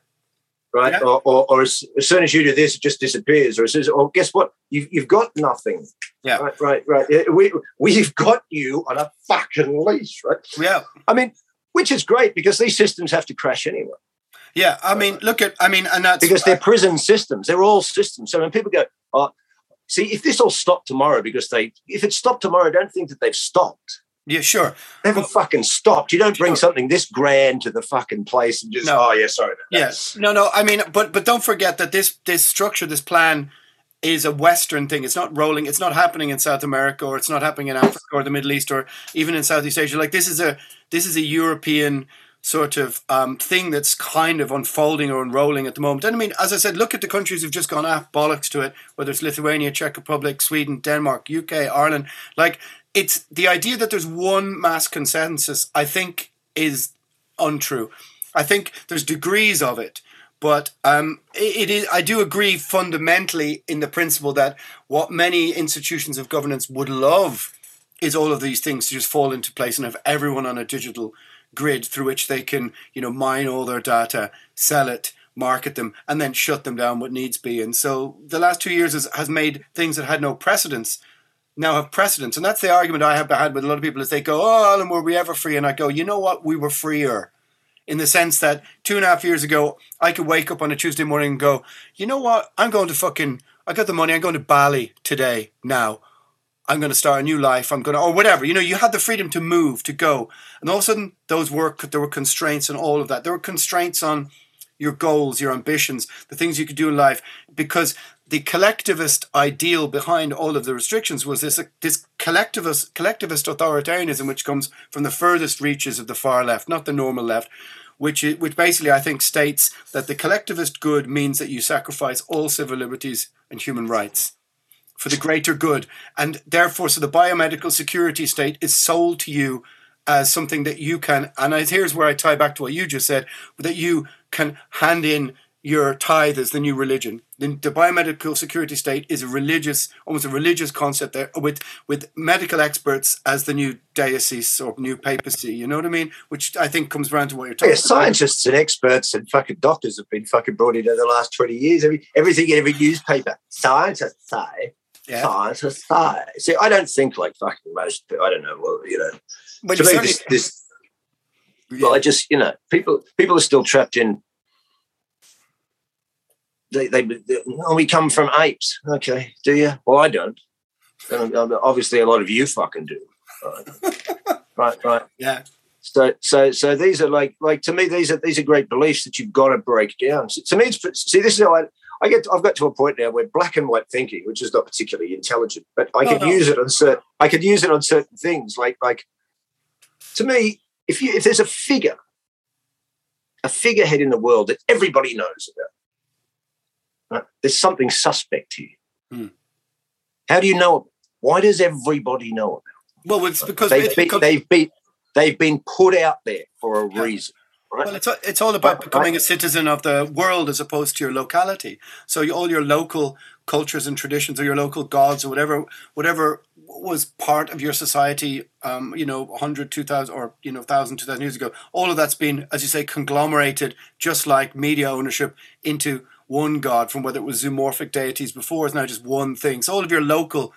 Right? Yeah. Or, or, or as, as soon as you do this, it just disappears. Or as soon as, or guess what? You've, you've got nothing. Yeah. Right, right, right. We, we've got you on a fucking leash, right? Yeah. I mean, which is great because these systems have to crash anyway. Yeah. I mean, look at, I mean, and that's because they're prison systems. They're all systems. So when people go, oh, see, if this all stopped tomorrow because they, if it stopped tomorrow, don't think that they've stopped. Yeah, sure. They haven't fucking stopped. You don't bring something this grand to the fucking place and just, No. oh, yeah, sorry. about that." Yes. No, no. I mean, but but don't forget that this this structure, this plan, is a Western thing. It's not rolling. It's not happening in South America, or it's not happening in Africa, or the Middle East, or even in Southeast Asia. Like this is a this is a European sort of um, thing that's kind of unfolding or unrolling at the moment. And I mean, as I said, look at the countries who've just gone ah bollocks to it. Whether it's Lithuania, Czech Republic, Sweden, Denmark, UK, Ireland. Like it's the idea that there's one mass consensus. I think is untrue. I think there's degrees of it, but um, it, is. I do agree fundamentally in the principle that what many institutions of governance would love is all of these things to just fall into place and have everyone on a digital grid through which they can, you know, mine all their data, sell it, market them, and then shut them down what needs be. And so the last two years has, has made things that had no precedence now have precedence. And that's the argument I have had with a lot of people is they go, Oh, Alan, were we ever free? And I go, you know what? We were freer. In the sense that two and a half years ago, I could wake up on a Tuesday morning and go, you know what? I'm going to fucking, I got the money. I'm going to Bali today, now. I'm going to start a new life. I'm going to, or whatever. You know, you had the freedom to move, to go. And all of a sudden, those were, there were constraints on all of that. There were constraints on your goals, your ambitions, the things you could do in life, because the collectivist ideal behind all of the restrictions was this this collectivist collectivist authoritarianism, which comes from the furthest reaches of the far left, not the normal left, which which basically I think states that the collectivist good means that you sacrifice all civil liberties and human rights for the greater good, and therefore, so the biomedical security state is sold to you as something that you can. And here's where I tie back to what you just said, that you can hand in your tithe as the new religion. The, the, biomedical security state is a religious, almost a religious concept there, with with medical experts as the new diocese or new papacy. You know what I mean? Which I think comes around to what you're talking. About. Yeah, scientists and experts and fucking doctors have been fucking brought in over the last twenty years. Every, everything in every newspaper, scientists say, yeah. scientists say. See, I don't think like fucking most. I don't know. Well, you know, but to me, this, this yeah. well, I just you know, people people are still trapped in they, they, they oh, we come from apes. Okay, do you? Well, I don't. And um, obviously, a lot of you fucking do. Right, right, right. Yeah. So, so, so these are like, like to me, these are these are great beliefs that you've got to break down. So, to me, it's see, this is how I, I get. I've got to a point now where black and white thinking, which is not particularly intelligent, but I no, could no. use it on certain. I could use it on certain things, like like. To me, if you if there's a figure, a figurehead in the world that everybody knows about, Right? There's something suspect here. Hmm. How do you know? Why does everybody know about? Well, it's because they've, been, they've been they've been put out there for a yeah. reason. Right? Well, it's it's all about becoming a citizen of the world as opposed to your locality. So you, all your local cultures and traditions, or your local gods, or whatever whatever was part of your society, um, you know, 100, 2,000, or, you know, 1,000, 2,000 years ago, all of that's been, as you say, conglomerated, just like media ownership, into one god from whether it was zoomorphic deities before it's now just one thing. So all of your local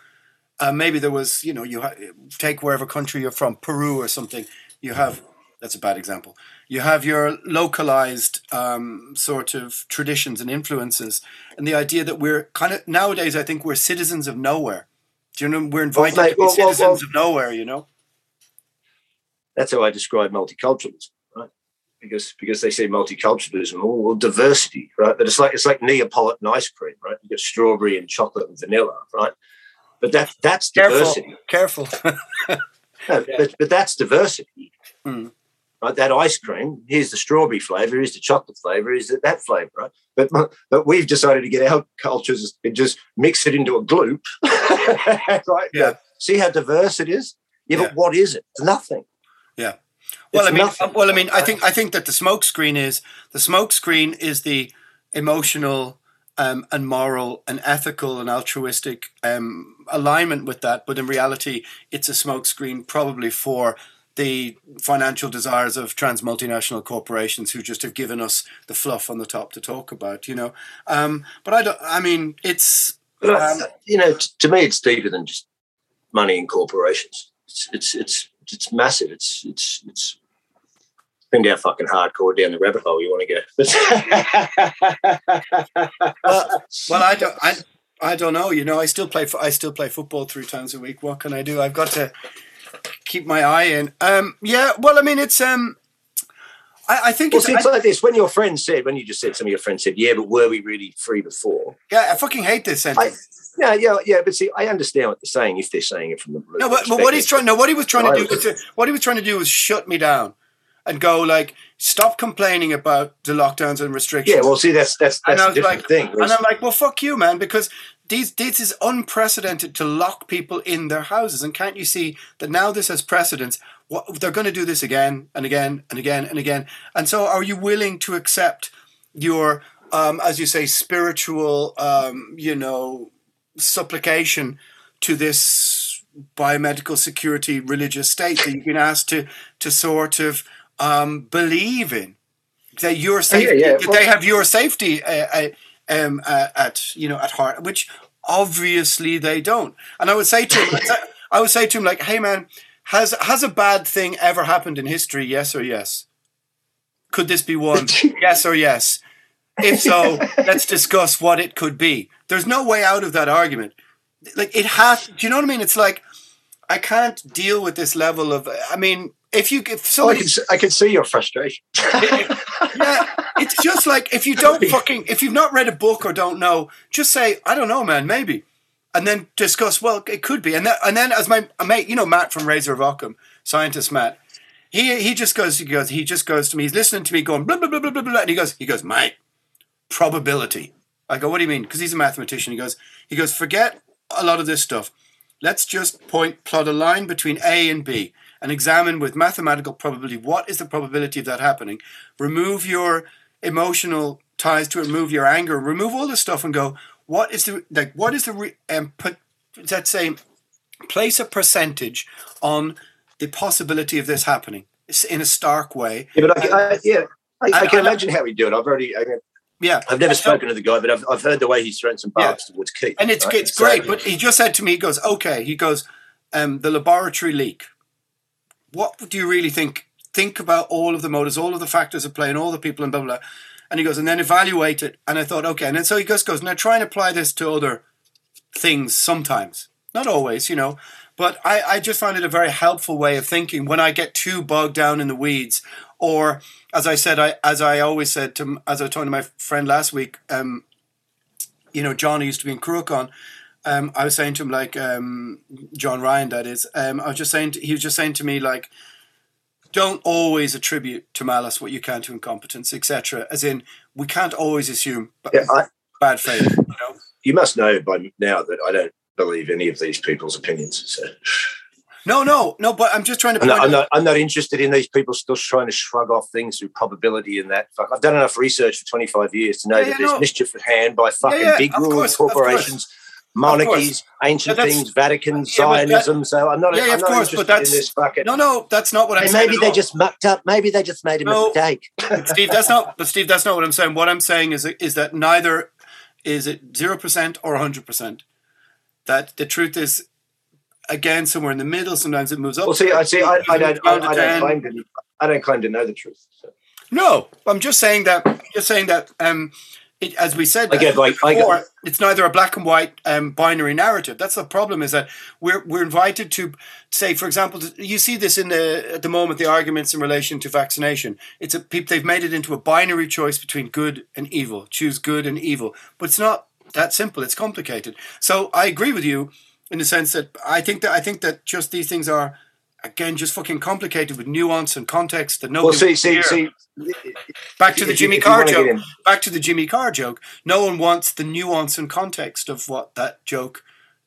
uh, maybe there was you know you ha- take wherever country you're from peru or something you have that's a bad example. You have your localized um, sort of traditions and influences and the idea that we're kind of nowadays i think we're citizens of nowhere. Do you know we're invited well, to be well, citizens well, of nowhere you know? That's how i describe multiculturalism because because they say multiculturalism or well, diversity, right? But it's like it's like Neapolitan ice cream, right? You get strawberry and chocolate and vanilla, right? But that that's diversity. Careful. no, but, but that's diversity. Mm. Right, that ice cream. Here's the strawberry flavor. Here's the chocolate flavor. Here's the, that flavor. Right, but but we've decided to get our cultures and just mix it into a gloop. right. Yeah. See how diverse it is. Yeah, yeah. But what is it? It's nothing. Yeah. Well, it's I mean, nothing. well, I mean, I think I think that the smokescreen is the smokescreen is the emotional um, and moral and ethical and altruistic um, alignment with that, but in reality, it's a smokescreen probably for the financial desires of trans multinational corporations who just have given us the fluff on the top to talk about, you know. Um, but I don't. I mean, it's um, you know, to me, it's deeper than just money and corporations. It's it's it's it's massive. It's it's it's depending how fucking hardcore down the rabbit hole you want to go. well, well, I don't, I, I don't know. You know, I still play. I still play football three times a week. What can I do? I've got to keep my eye in. Um, yeah. Well, I mean, it's. Um, I, I think well, it's, it's I, like this. When your friend said, when you just said, some of your friends said, "Yeah, but were we really free before?" Yeah, I fucking hate this sentence. I, yeah, yeah, yeah. But see, I understand what they're saying if they're saying it from the blue. no. But, but what he's trying, no, what he was trying to do, was to, what he was trying to do was shut me down and go like, stop complaining about the lockdowns and restrictions. Yeah, well, see, that's that's that's a different like, thing. And I'm like, well, fuck you, man, because these this is unprecedented to lock people in their houses, and can't you see that now this has precedence? What they're going to do this again and again and again and again, and so are you willing to accept your, um, as you say, spiritual, um, you know, supplication to this biomedical security religious state that you've been asked to to sort of um, believe in? That your safety, yeah, yeah. that they have your safety. Uh, uh, um, uh, at you know at heart, which obviously they don't. And I would say to him, I would say to him like, "Hey man, has has a bad thing ever happened in history? Yes or yes? Could this be one? yes or yes? If so, let's discuss what it could be. There's no way out of that argument. Like it has. Do you know what I mean? It's like I can't deal with this level of. I mean, if you if Oh, I can, I can see your frustration. yeah, it's just like if you don't fucking if you've not read a book or don't know, just say I don't know, man, maybe, and then discuss. Well, it could be, and then and then as my mate, you know, Matt from Razor of Occam, scientist Matt, he he just goes, he goes, he just goes to me. He's listening to me going blah blah blah blah blah, blah and he goes, he goes, mate, probability. I go, what do you mean? Because he's a mathematician. He goes, he goes, forget a lot of this stuff. Let's just point, plot a line between A and B and examine with mathematical probability what is the probability of that happening. Remove your emotional ties to it, remove your anger, remove all this stuff and go, what is the, like, what is the, re- um, put, let's say, place a percentage on the possibility of this happening in a stark way. Yeah, but I, I, yeah, I, I can and- imagine how he'd do it. I've already, I, Yeah. I've never spoken to the guy, but I've, I've heard the way he's thrown some Yeah. towards Keith. And it's right? it's So- great, but he just said to me, he goes, okay, he goes, um, the laboratory leak. What do you really think? Think about all of the motors, all of the factors at play, and all the people, and blah blah. blah. And he goes, and then evaluate it. And I thought, okay. And then so he goes, goes, now try and apply this to other things sometimes, not always, you know. But I, I just find it a very helpful way of thinking when I get too bogged down in the weeds, or as I said, I as I always said to as I was talking to my friend last week, um, you know, John used to be in Cruachan, um, I was saying to him like um, John Ryan, that is. Um, I was just saying to, he was just saying to me like, don't always attribute to malice what you can to incompetence, etc. As in, we can't always assume b- Yeah, I, bad faith. You know, you must know by now that I don't believe any of these people's opinions. So no, no, no. But I'm just trying to I'm not, I'm not, I'm not interested in these people still trying to shrug off things through probability and that. Fuck, I've done enough research for 25 years to know Yeah, that yeah, there's no. mischief at hand by fucking yeah, big ruling course, corporations, monarchies, ancient things, Vatican, but that- Zionism. so I'm not, Yeah, I'm of not course, but that's- in this fucking. No, no, that's not what I'm saying. maybe they all. just mucked up. Maybe they just made a No. mistake. Steve, that's not. But Steve, that's not what I'm saying. What I'm saying is is that neither is it zero percent or hundred percent. That the truth is, again, somewhere in the middle. Sometimes it moves up. Well, see, I see. I, I don't. I, I don't claim to. I don't claim to know the truth. So. No, I'm just saying that. Just saying that. Um, it, as we said, get like before, it's neither a black and white um, binary narrative. That's the problem. Is that we're we're invited to say, for example, you see this in the at the moment the arguments in relation to vaccination. It's a they've made it into a binary choice between good and evil. Choose good and evil, but it's not that simple. It's complicated. So I agree with you in the sense that I think that I think that just these things are again just fucking complicated with nuance and context that nobody. well, see, see, see. Back to the Jimmy Carr joke. Back to the Jimmy Carr joke. No one wants the nuance and context of what that joke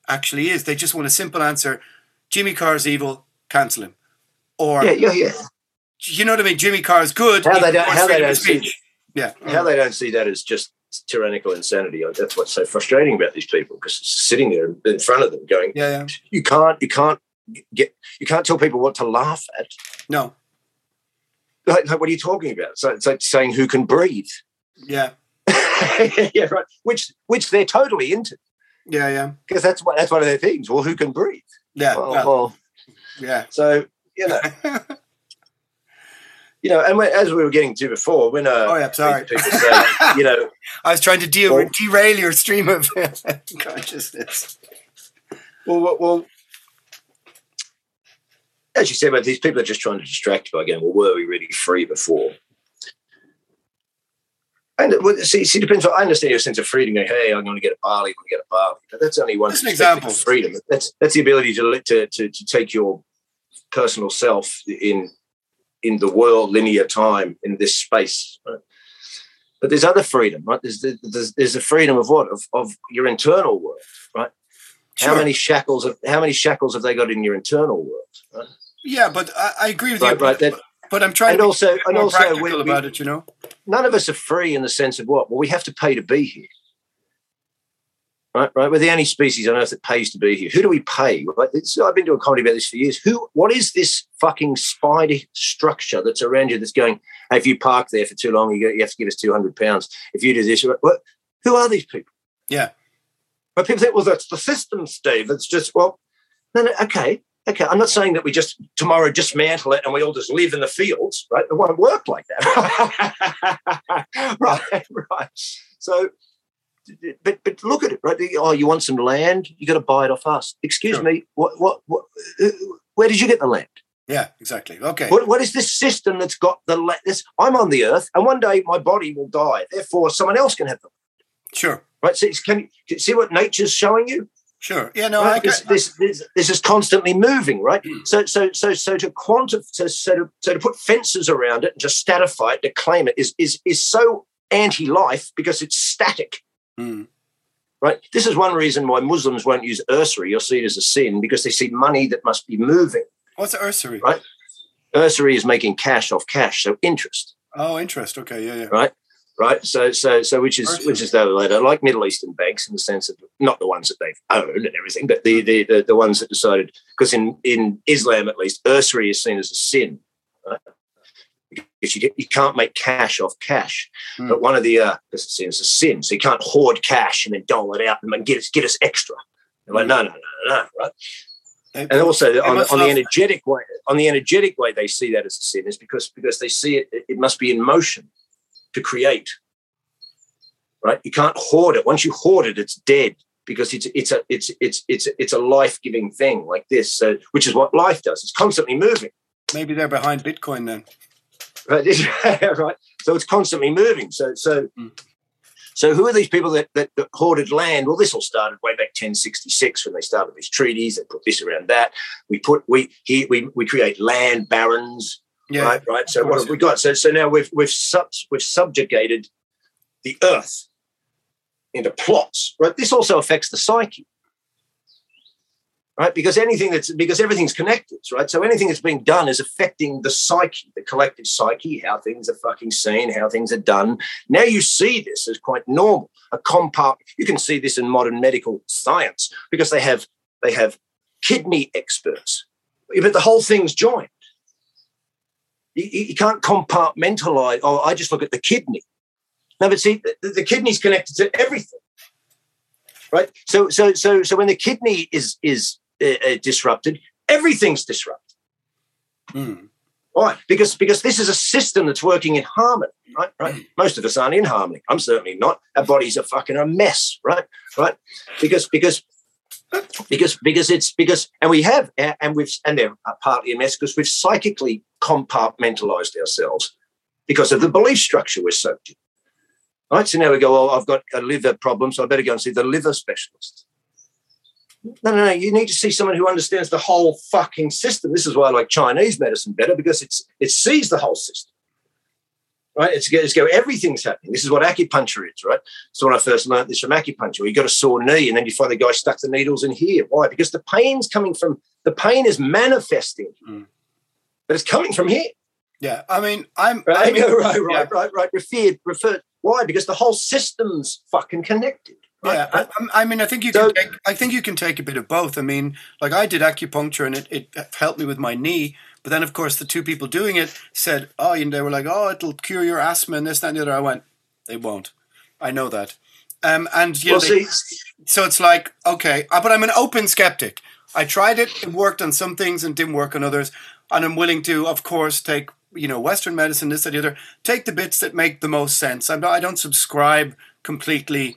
actually is. They just want a simple answer. Jimmy Carr's evil. Cancel him. Or Yeah, yeah, yeah. you know what I mean? Jimmy Carr's good. How they don't- how they don't see. Yeah. How they don't see that as just tyrannical insanity. uh, That's what's so frustrating about these people because sitting there in front of them, going, Yeah. Yeah. "You can't, you can't get, you can't tell people what to laugh at." No. Like, like, what are you talking about? So it's like saying who can breathe. Yeah. yeah, right. Which, which they're totally into Yeah. Yeah. because that's what that's one of their things. Well, who can breathe? Yeah. Well, well, well, yeah. so you know, you know, and as we were getting to before, when uh, Oh, yeah, sorry. people say, you know, I was trying to deal Well- derail your stream of consciousness. Well, well, well, as you said, but these people are just trying to distract by going, well, were we really free before? And well, see, see, depends. On, I understand your sense of freedom. Going, hey, I'm going to get a Bali. I'm going to get a Bali. But that's only one Just an example. of freedom. That's that's the ability to, to to to take your personal self in in the world, linear time, in this space. right? But there's other freedom, right? There's the, there's, there's the freedom of what of, of your internal world, right? How many shackles of how many shackles have they got in your internal world? Right? Yeah, but I, I agree with Right, you. right, But, that- but I'm trying and to be also- and also we- about it. You know. None of us are free in the sense of what? Well, we have to pay to be here. Right, right. We're the only species on Earth that pays to be here. Who do we pay? Right? It's, I've been doing comedy about this for years. Who? What is this fucking spider structure that's around you that's going? Hey, if you park there for too long, you, you have to give us two hundred pounds. If you do this, what? Who are these people? Yeah. But people think, well, that's the system, Steve. It's just well, no, no, okay, okay. I'm not saying that we just tomorrow dismantle it and we all just live in the fields, right? It won't work like that, right? Right. So, but but look at it, right? Oh, you want some land? You got to buy it off us. Excuse Sure. me. What what what? uh, Where did you get the land? Yeah. Exactly. Okay. What, what is this system that's got the land? This, I'm on the earth, and one day my body will die. Therefore, someone else can have them. Sure. Right? So, can you see what nature's showing you? Sure. Yeah. No. I right? this, get, this, this, this is constantly moving, right? So, so, so, so to quantify, so, so, to, so to put fences around it and just statify it, to claim it is is is so anti-life because it's static, Hmm. right? This is one reason why Muslims won't use usury or see it as a sin because they see money that must be moving. What's usury? Right. Usury is making cash off cash, so interest, Oh, interest. Okay. Yeah. Yeah. right? Right. So, so, so, which is Usury. which is the later, like Middle Eastern banks in the sense of not the ones that they've owned and everything, but the the the, the ones that decided because in in Islam at least, usury is seen as a sin. Right? Because you, you can't make cash off cash, Hmm. but one of the uh, because it's seen as a sin, so you can't hoard cash and then dole it out and get us get us extra. They're like, no, no, no, no, no, right? And also on, on the energetic way on the energetic way they see that as a sin is because because they see it it must be in motion to create right you can't hoard it once you hoard it it's dead because it's it's a it's it's it's it's a life-giving thing like this so which is what life does it's constantly moving Maybe they're behind Bitcoin then. right right. So it's constantly moving. So so Mm. so who are these people that, that, that hoarded land? Well this all started way back 1066 when they started these treaties. They put this around that. We put we here we, we create land barons Yeah. right right? So what have we got? So so now we've we've sub, we've subjugated the earth into plots right? This also affects the psyche right? Because anything that's because everything's connected right? So anything that's being done is affecting the psyche the collective psyche how things are fucking seen how things are done. Now you see this as quite normal. A compart you can see this in modern medical science because they have they have kidney experts. But the whole thing's joined. You, you you can't compartmentalize oh i just look at the kidney. No but see the, the kidney's connected to everything right? So so so so when the kidney is is uh, uh, disrupted everything's disrupted Hmm. Why? Because because this is a system that's working in harmony, right? Right. Most of us aren't in harmony. I'm certainly not. Our bodies are fucking a mess, right? Right. Because because because because it's because and we have and we've and they're partly a mess because we've psychically compartmentalized ourselves because of the belief structure we're soaked in. Right. So now we go, oh, I've got a liver problem, so I better go and see the liver specialist. No, no, no. You need to see someone who understands the whole fucking system. This is why I like Chinese medicine better because it's it sees the whole system. Right? It's go, it's go everything's happening. This is what acupuncture is, right? So when I first learned this from acupuncture, you got a sore knee, and then you find the guy stuck the needles in here. Why? Because the pain's coming from the pain is manifesting, Mm. but it's coming from here. Yeah. I mean, I'm. Right, I mean, right, right, yeah. right, right. Referred, referred. Why? Because the whole system's fucking connected. Yeah, I, I mean, I think you So- can. Take, I think you can take a bit of both. I mean, like I did acupuncture, and it, it helped me with my knee. But then, of course, the two people doing it said, "Oh," and they were like, "Oh, it'll cure your asthma and this, that, and the other." I went, "They won't. I know that." Um, and you know, they- so it's like, okay, uh, but I'm an open skeptic. I tried it; it worked on some things and didn't work on others. And I'm willing to, of course, take you know Western medicine, this, that, the other. Take the bits that make the most sense. I'm not, I don't subscribe completely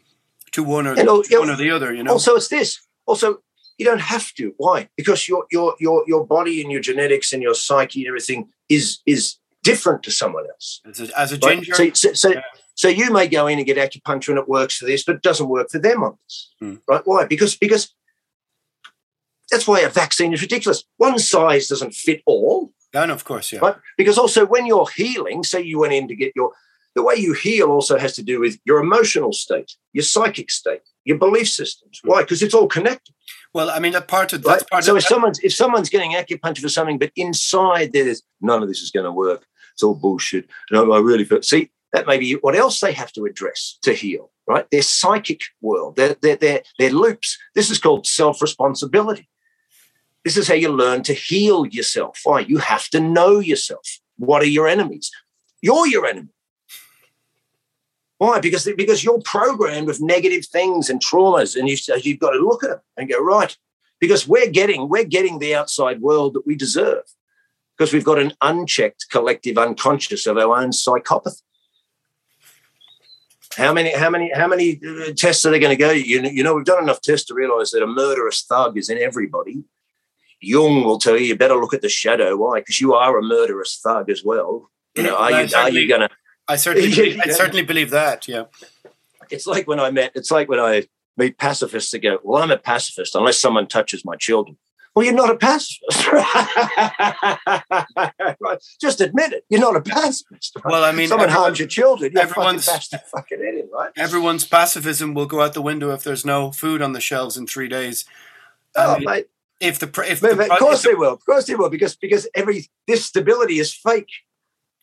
to one or And to one or the other. You know. Also, it's this. Also, you don't have to. Why? Because your your your your body and your genetics and your psyche and everything is is different to someone else. as a, as a Right? So, so, so, Yeah. so you may go in and get acupuncture and it works for this, but it doesn't work for them on this. Hmm. Right? Why? Because because that's why a vaccine is ridiculous. One size doesn't fit all. no, of course, yeah. Right? Because also when you're healing, say you went in to get your the way you heal also has to do with your emotional state, your psychic state, your belief systems. Hmm. Why? Because it's all connected. Well, I mean, that part of that's Right? part So of if someone's if someone's getting acupuncture for something, but inside there's none of this is going to work. It's all bullshit. No, I really feel. See, that may be what else they have to address to heal. Right? Their psychic world, their their their, their loops. This is called self responsibility. This is how you learn to heal yourself. Why? You have to know yourself. What are your enemies? You're your enemy. Why? Because because you're programmed with negative things and traumas, and you, you've got to look at them and go right. Because we're getting we're getting the outside world that we deserve, because we've got an unchecked collective unconscious of our own psychopathy. How many how many how many uh, tests are they going to go? You know, you know, we've done enough tests to realise that a murderous thug is in everybody. Jung will tell you you better look at the shadow. Why? Because you are a murderous thug as well. You know, are you are you going to? I certainly, believe, I certainly believe that. Yeah. it's like when I met, it's like when I meet pacifists that go, Well, I'm a pacifist unless someone touches my children. Well, you're not a pacifist. right? Just admit it. You're not a pacifist. right? Well, I mean, someone everyone- harms your children, you're fucking everyone's- bash their fucking head in, right? Everyone's pacifism will go out the window if there's no food on the shelves in three days. I Oh, mean, mate. if the pr- if Mate, the, mate, of course if the- they will. Of course they will, because because every this stability is fake.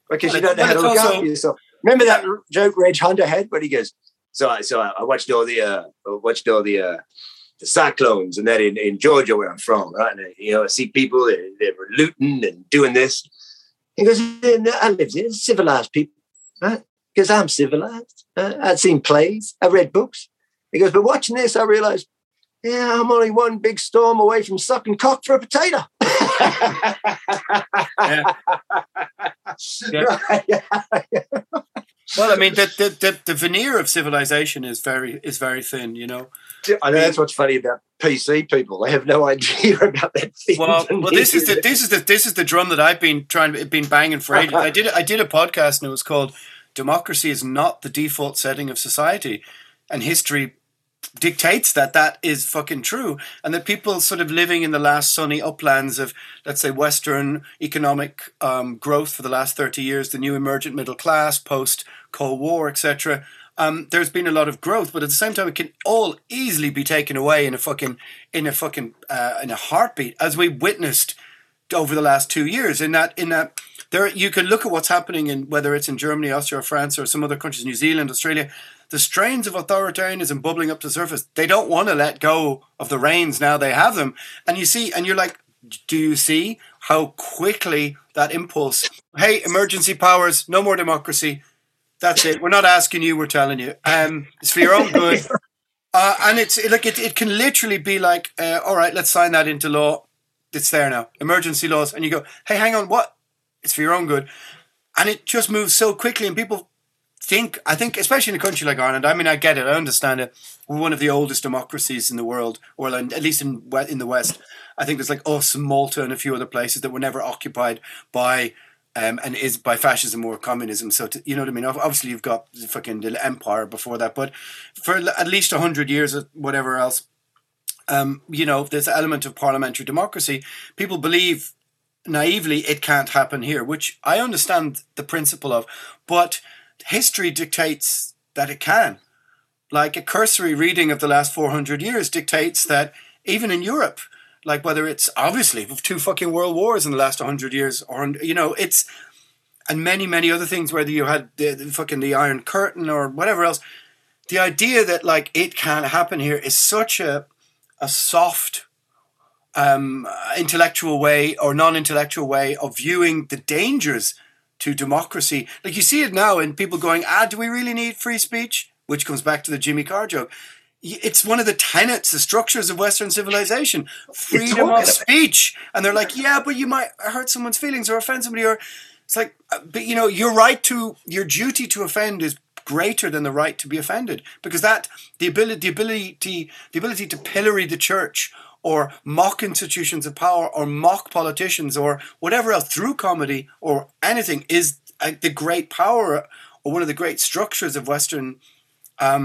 Because you don't know how to look also- after yourself. Remember that joke Reg Hunter had when he goes, so I so I watched all the uh watched all the uh the cyclones and that in, in Georgia where I'm from, right? And, you know, I see people they, they were looting and doing this. He goes, "Yeah, no, I live there, civilized people, right? Because I'm civilized. Uh, I'd seen plays, I read books. He goes, but watching this, I realized, yeah, I'm only one big storm away from sucking cock for a potato. Yeah. well, I mean, the, the the veneer of civilization is very is very thin. You know. I know that's what's funny about PC people. They have no idea about that. Well, well, this is the this is the this is the drum that I've been trying to been banging for ages. I did I did a podcast and it was called "Democracy is not the default setting of society," and history dictates that that is fucking true, and that people sort of living in the last sunny uplands of let's say Western economic um, growth for the last thirty years, the new emergent middle class post Cold War, etc. Um, there's been a lot of growth, but at the same time, it can all easily be taken away in a fucking in a fucking uh, in a heartbeat, as we witnessed over the last two years. In that, in that, there you can look at what's happening in whether it's in Germany, Austria, France, or some other countries, New Zealand, Australia. The strains of authoritarianism bubbling up to the surface. They don't want to let go of the reins now they have them, and you see, and you're like, do you see how quickly that impulse? Hey, emergency powers, no more democracy. That's it. We're not asking you. We're telling you. Um, it's for your own good. Uh, and it's like it, it can literally be like, uh, all right, let's sign that into law. It's there now. Emergency laws, and you go, hey, hang on, what? It's for your own good, and it just moves so quickly, and people think. I think, especially in a country like Ireland. I mean, I get it. I understand it. We're one of the oldest democracies in the world, or at least in in the West. I think there's like us, Malta, and a few other places that were never occupied by um, and is by fascism or communism. So to, you know what I mean. Obviously, you've got the fucking empire before that, but for at least hundred years or whatever else, um, you know, this element of parliamentary democracy, people believe naively it can't happen here, which I understand the principle of, but history dictates that it can. Like a cursory reading of the last 400 years dictates that even in Europe, like whether it's obviously with two fucking world wars in the last 100 years, or, you know, it's, and many, many other things, whether you had the, the fucking the Iron Curtain or whatever else, the idea that like it can't happen here is such a, a soft um, intellectual way or non-intellectual way of viewing the dangers to democracy. Like you see it now in people going, ah, do we really need free speech? Which comes back to the Jimmy Carr joke. It's one of the tenets, the structures of Western civilization, freedom of speech. And they're like, yeah, but you might hurt someone's feelings or offend somebody. Or it's like, uh, but you know, your right to, your duty to offend is greater than the right to be offended because that the ability the ability the ability to pillory the church or mock institutions of power or mock politicians or whatever else through comedy or anything is uh, the great power or one of the great structures of western um,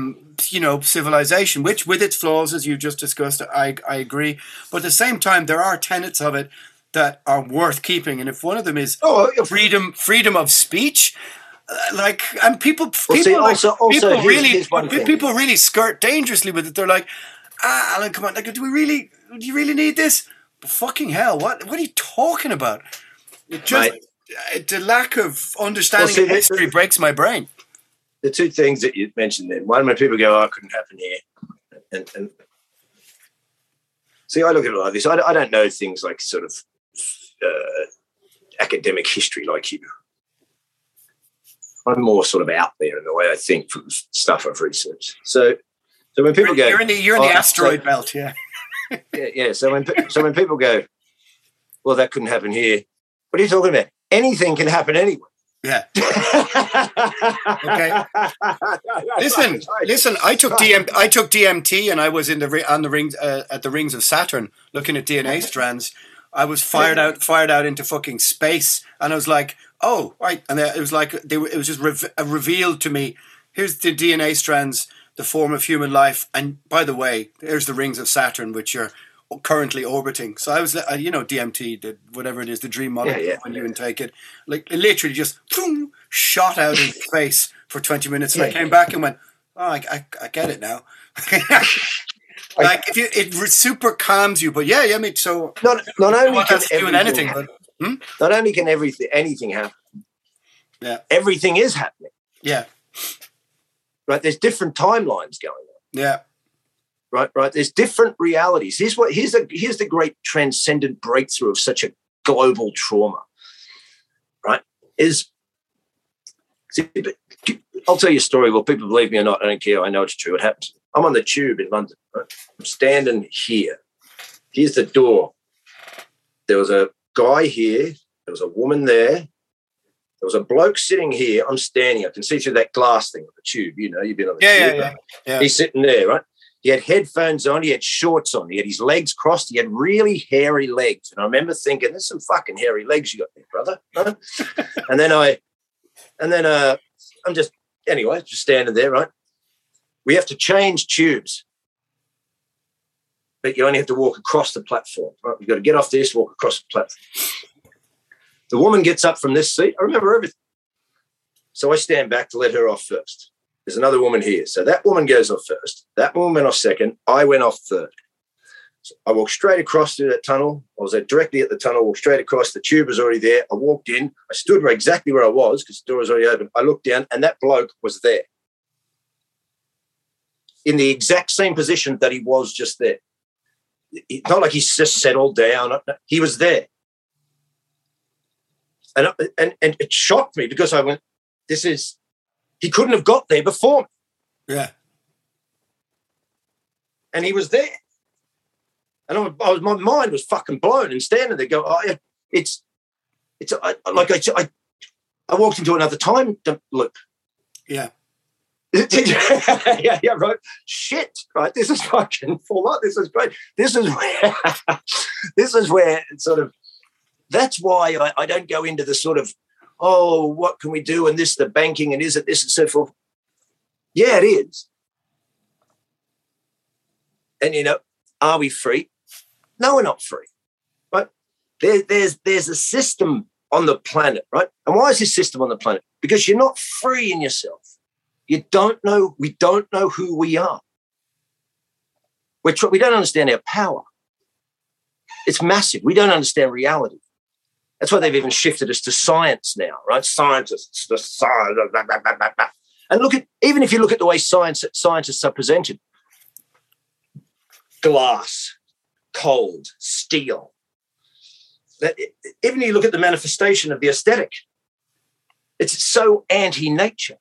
you know civilization which with its flaws as you just discussed I, I agree but at the same time there are tenets of it that are worth keeping and if one of them is Oh, freedom freedom of speech Uh, like and people Well, people see, like, also- also, people here's- really here's one thing. people really skirt dangerously with it. They're like, ah, Alan, come on, like, do we really do you really need this? fucking hell, what what are you talking about? It just uh, the lack of understanding Well, see, of the- history breaks my brain. the two things that you mentioned then. One, when people go, "Oh, it couldn't happen here," and, and see, I look at it like this. I, I don't know things like sort of uh, academic history like you. I'm more sort of out there in the way I think from stuff I've researched. So, so when people You're, go, you're in the you're in the "Oh, asteroid belt, yeah. Yeah, yeah. So when so when people go, well, that couldn't happen here. What are you talking about? Anything can happen anywhere. Yeah. Okay. Listen, listen. I took DM, I took DMT, and I was in the on the rings uh, at the rings of Saturn, looking at DNA strands. I was fired out, fired out into fucking space, and I was like, "Oh, right!" And it was like they were, it was just rev- uh, revealed to me. Here's the DNA strands, the form of human life, and by the way, here's the rings of Saturn, which are currently orbiting. So I was, uh, you know, DMT, the, whatever it is, the dream model yeah. when you intake it, like it literally just boom, shot out in space for twenty minutes, and I Yeah. came back and went, "Oh, I, I, I get it now." like if you, it super calms you, but yeah, yeah, I mean, so not not only can has to do with everything anything, but happen, not only can everything anything happen, yeah, everything is happening. yeah, Right? There's different timelines going on. yeah, right right? There's different realities. Here's what here's the here's the great transcendent breakthrough of such a global trauma right? Is see, i'll tell you a story. Well people believe me or not i don't care. I know it's true. It happens. I'm on the tube in london right? i'm standing here. Here's the door. There was a guy here. There was a woman there there was a bloke sitting here. I'm standing. I can see through that glass thing of the tube. You know, you've been on the Yeah, tube. yeah, yeah, yeah. He's sitting there, right? He had headphones on. He had shorts on. He had his legs crossed. He had really hairy legs. And I remember thinking, "There's some fucking hairy legs you got there, brother." Huh? and then I, and then uh, I'm just anyway, just standing there, right? We have to change tubes, but you only have to walk across the platform. Right? You've got to get off this, walk across the platform. The woman gets up from this seat. I remember everything. So I stand back to let her off first. There's another woman here. So that woman goes off first. That woman off second. I went off third. So I walked straight across through that tunnel. I was directly at the tunnel, walked straight across. The tube was already there. I walked in. I stood right exactly where I was because the door was already open. I looked down and that bloke was there in the exact same position that he was just there. It's not like he's just settled down. He was there. And, and, and it shocked me because I went, this is, he couldn't have got there before me. yeah. and he was there. And I was, I was my mind was fucking blown and standing there going, oh, it's, it's I, like I, I, I walked into another time loop. Yeah. yeah, yeah, right. Shit, right. This is fucking full on. This is great. This is where, this is where sort of, that's why I, I don't go into the sort of, oh, what can we do? And this, the banking, and is it this and so forth. Yeah, it is. And you know, are we free? No, we're not free. Right? There, there's there's a system on the planet, right? And why is this system on the planet? Because you're not free in yourself. You don't know. We don't know who we are. We're tr- we don't understand our power. It's massive. We don't understand reality. That's why they've even shifted us to science now, right? Scientists, the science, blah, blah, blah, and look at even if you look at the way science scientists are presented, glass, cold, steel. That even you look at the manifestation of the aesthetic, it's so anti-nature.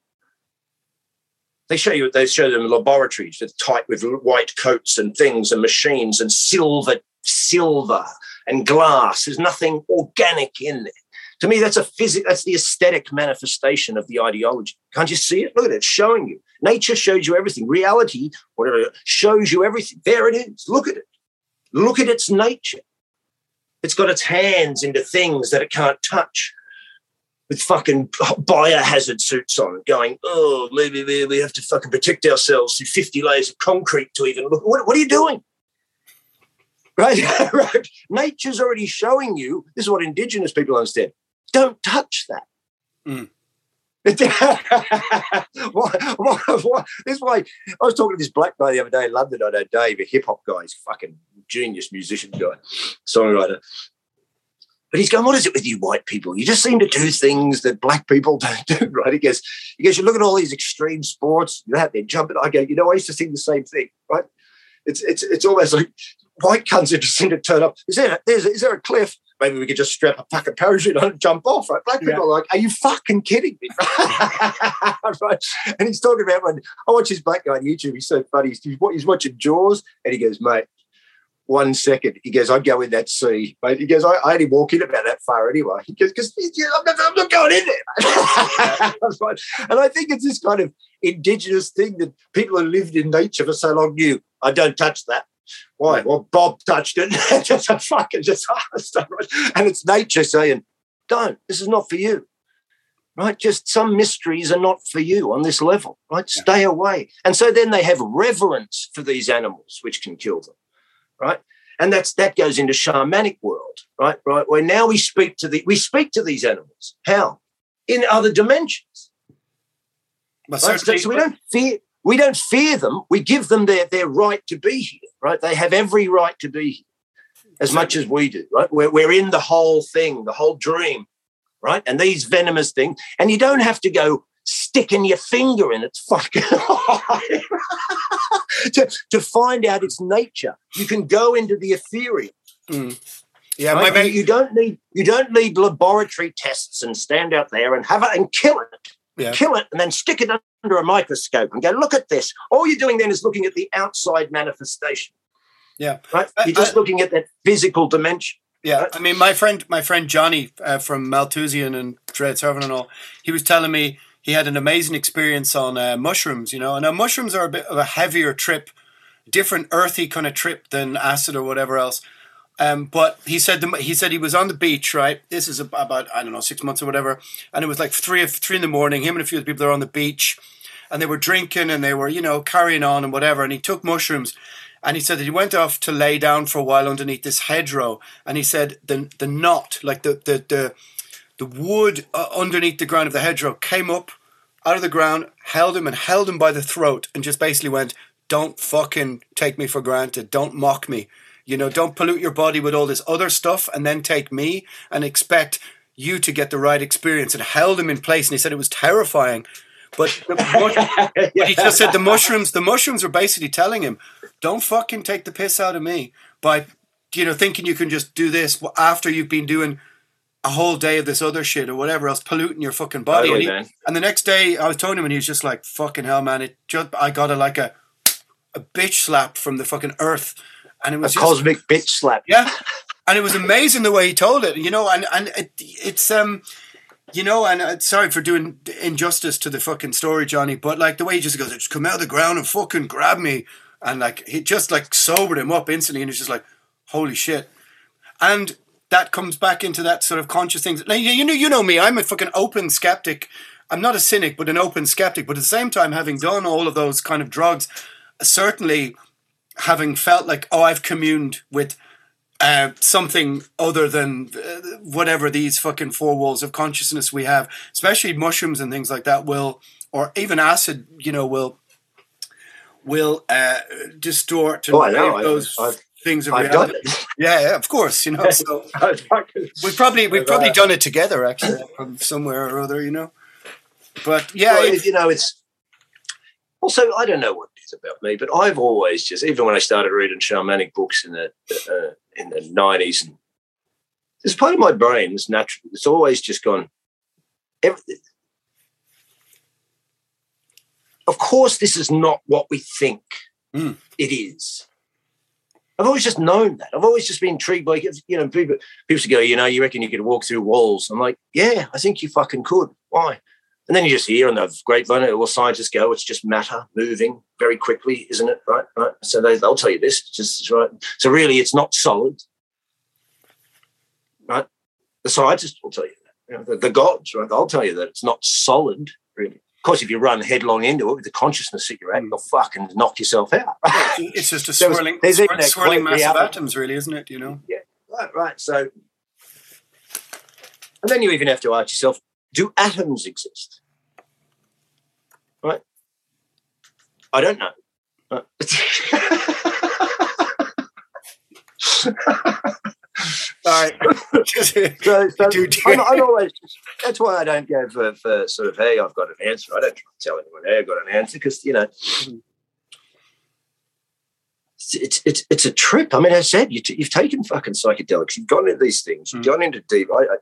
They show you they show them laboratories with tight with white coats and things and machines and silver, silver and glass. There's nothing organic in there. To me, that's a physic. That's the aesthetic manifestation of the ideology. Can't you see it? Look at it. It's showing you. Nature shows you everything. Reality, whatever, shows you everything. There it is. Look at it. Look at its nature. It's got its hands into things that it can't touch with fucking biohazard suits on, going, oh, maybe we, have to fucking protect ourselves through 50 layers of concrete to even look. What, what are you doing? Right? right? Nature's already showing you, this is what indigenous people understand. Don't touch that. Mm. what, what, what, this is why I was talking to this black guy the other day in London. I know Dave, a hip hop guy. He's a fucking genius musician guy, songwriter. But he's going, what is it with you white people? You just seem to do things that black people don't do, right? He goes, he goes, you look at all these extreme sports, you have they're jumping. I go, you know, I used to think the same thing, right? It's it's it's almost like white cunts just seem to turn up. Is there, is, is there a cliff? Maybe we could just strap a fucking parachute on and jump off, right? Black people Yeah. are like, are you fucking kidding me? right? And he's talking about when I watch this black guy on YouTube. He's so funny. He's, he's watching Jaws and he goes, mate, one second. He goes, I'd go in that sea, mate. He goes, I, I only walk in about that far anyway. He goes, because I'm, not- I'm not going in there. That's right. and I think it's this kind of indigenous thing that people who lived in nature for so long knew. I don't touch that. Why? Well, Bob touched it. just a fucking just and it's nature saying, "Don't. This is not for you." Right? Just some mysteries are not for you on this level. Right? Stay away. And so then they have reverence for these animals, which can kill them. Right? And that's that goes into shamanic world, right? Right, where now we speak to the we speak to these animals. How? In other dimensions. Right? So, so we don't fear we don't fear them. We give them their, their right to be here, right? They have every right to be here as much as we do, right? We're, we're in the whole thing, the whole dream, right? And these venomous things, and you don't have to go sticking your finger in its fucking eye to, to find out its nature. You can go into the ethereal. Hmm. yeah, my right? mate, you, you don't need you don't need laboratory tests and stand out there and have it and kill it yeah. kill it and then stick it under a microscope and go, look at this. All you're doing then is looking at the outside manifestation, yeah. right? You're just I- looking at that physical dimension. Yeah, I mean, my friend, my friend Johnny uh, from Malthusian and Dread Sovereign and all, he was telling me he had an amazing experience on uh, mushrooms. You know, and now mushrooms are a bit of a heavier trip, different earthy kind of trip than acid or whatever else. Um, but he said he said he was on the beach, right? This is about I don't know six months or whatever, and it was like three three in the morning. Him and a few other people are on the beach, and they were drinking and they were you know carrying on and whatever. And he took mushrooms, and he said that he went off to lay down for a while underneath this hedgerow, and he said the the knot, like the the the, the wood uh, underneath the ground of the hedgerow, came up out of the ground, held him and held him by the throat, and just basically went, "Don't fucking take me for granted. Don't mock me. You know, don't pollute your body with all this other stuff, and then take me and expect." You to get the right experience and held him in place, and he said it was terrifying. But the, mush- but he just said the mushrooms. The mushrooms were basically telling him, "Don't fucking take the piss out of me by, you know, thinking you can just do this after you've been doing a whole day of this other shit or whatever else, polluting your fucking body." Totally, and, he- and the next day, I was telling him, and he was just like, "Fucking hell, man! It just I got a like a a bitch slap from the fucking earth, and it A was just, cosmic bitch slap. yeah, and it was amazing the way he told it. You know, and and it, it's um, you know, and uh, sorry for doing injustice to the fucking story, Johnny, but like the way he just goes, just come out of the ground and fucking grab me, and like he just like sobered him up instantly, and he's just like, holy shit, and that comes back into that sort of conscious things. You know, you know me, I'm a fucking open skeptic. I'm not a cynic, but an open skeptic. But at the same time, having done all of those kind of drugs, certainly having felt like, oh, I've communed with uh, something other than uh, whatever these fucking four walls of consciousness we have, especially mushrooms and things like that, will, or even acid, you know, will will uh, distort and Oh, know. those I've- things of I've done reality. it. Yeah, yeah, of course, you know. So we've probably we've probably done it together, actually, from somewhere or other, you know. But yeah, Well, it- you know, it's also I don't know what about me, but I've always just even when I started reading shamanic books in the uh, in the nineties, and there's part of my brain that's natural. It's always just gone. Every, of course, this is not what we think Mm. it is. I've always just known that. I've always just been intrigued by you know people. People to go, you know, you reckon you could walk through walls? I'm like, yeah, I think you fucking could. Why? And then you just hear on the grapevine, well, scientists go, it's just matter moving very quickly, isn't it? Right, right. So they, they'll tell you this, just right. So really, it's not solid, right? The scientists will tell you that. You know, the, the gods, right? They'll tell you that it's not solid, really. Of course, if you run headlong into it with the consciousness that you're at, hmm. you'll fucking knock yourself out. it's just a swirling, there's even swir- a swirling quote mass of atoms, really, isn't it? You know. Right, right. So, and then you even have to ask yourself: Do atoms exist? Right? I don't know. All right. so, so I'm, I'm always that's why I don't go for, for sort of hey I've got an answer. I don't try to tell anyone hey I've got an answer because you know it's, it's it's it's a trip. I mean, as I said, you t- you've taken fucking psychedelics. You've gone into these things. You've Mm. gone into deep. I, I,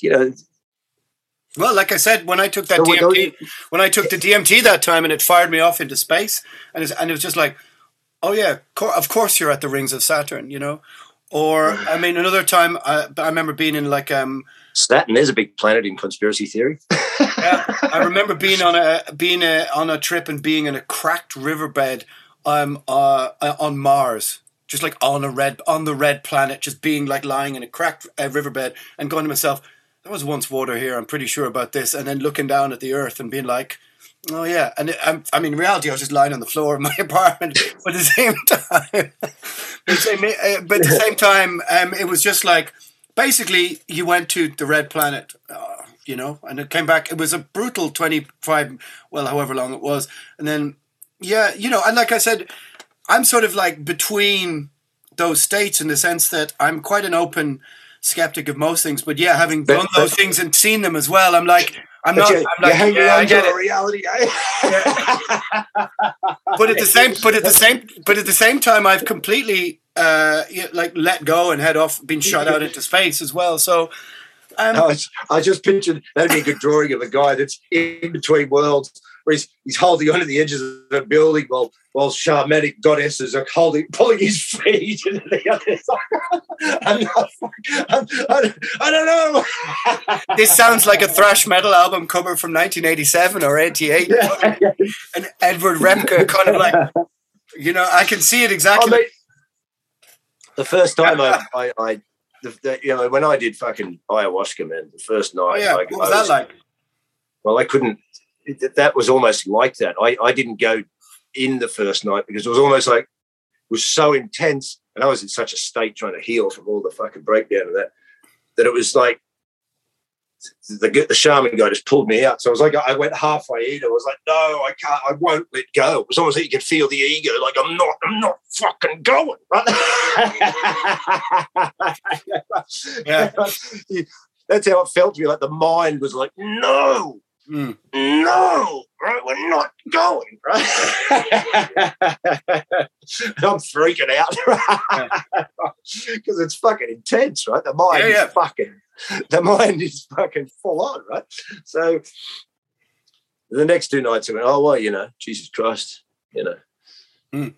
you know, Well, like I said, when I took that So we don't- DMT, when I took the DMT that time, and it fired me off into space, and it's, and it was just like, oh yeah, co- of course you're at the rings of Saturn, you know. Or I mean, another time I, I remember being in like um Saturn is a big planet in conspiracy theory. yeah, I remember being on a being a, on a trip and being in a cracked riverbed um uh, uh, on Mars, just like on a red on the red planet, just being like lying in a cracked uh, riverbed and going to myself, there was once water here. I'm pretty sure about this, and then looking down at the Earth and being like. Oh yeah, and it, I'm, I mean, in reality, I was just lying on the floor of my apartment. But at the same time, but the same, uh, but at the same time, um, it was just like basically you went to the red planet, uh, you know, and it came back. It was a brutal twenty five, well, however long it was, and then yeah, you know, and like I said, I'm sort of like between those states in the sense that I'm quite an open skeptic of most things, but yeah, having But- done those things and seen them as well, I'm like, I'm not, you, I'm like, hang yeah, I get it. a reality. but at the same but at the same but at the same time I've completely uh like let go and head off been shot out into space as well so um, was- I just pictured that'd be a good drawing of a guy that's in between worlds, where he's, he's holding onto the edges of a building while while shamanic goddesses are holding pulling his feet into the other side. I'm not, I'm, I, I don't know. this sounds like a thrash metal album cover from 1987 or 88 Yeah. and Edward Repka kind of like you know I can see it I exactly oh, mean, the first time I, I, I the, the, you know, when I did fucking ayahuasca, man, the first night, oh yeah I, what was I that like well, I couldn't. It- That was almost like that. I, I didn't go in the first night because it was almost like it was so intense, and I was in such a state trying to heal from all the fucking breakdown of that that it was like the the shaman guy just pulled me out. So I was like, I went halfway in. I was like, no, I can't. I won't let go. It was almost like you could feel the ego, like I'm not, I'm not fucking going. Yeah. That's how it felt to me. Like the mind was like, no, Mm. no, right? We're not going, right? I'm freaking out because it's fucking intense, right? The mind Yeah, yeah. is fucking, the mind is fucking full on, right? So the next two nights, I went, oh well, you know, Jesus Christ, you know. Mm.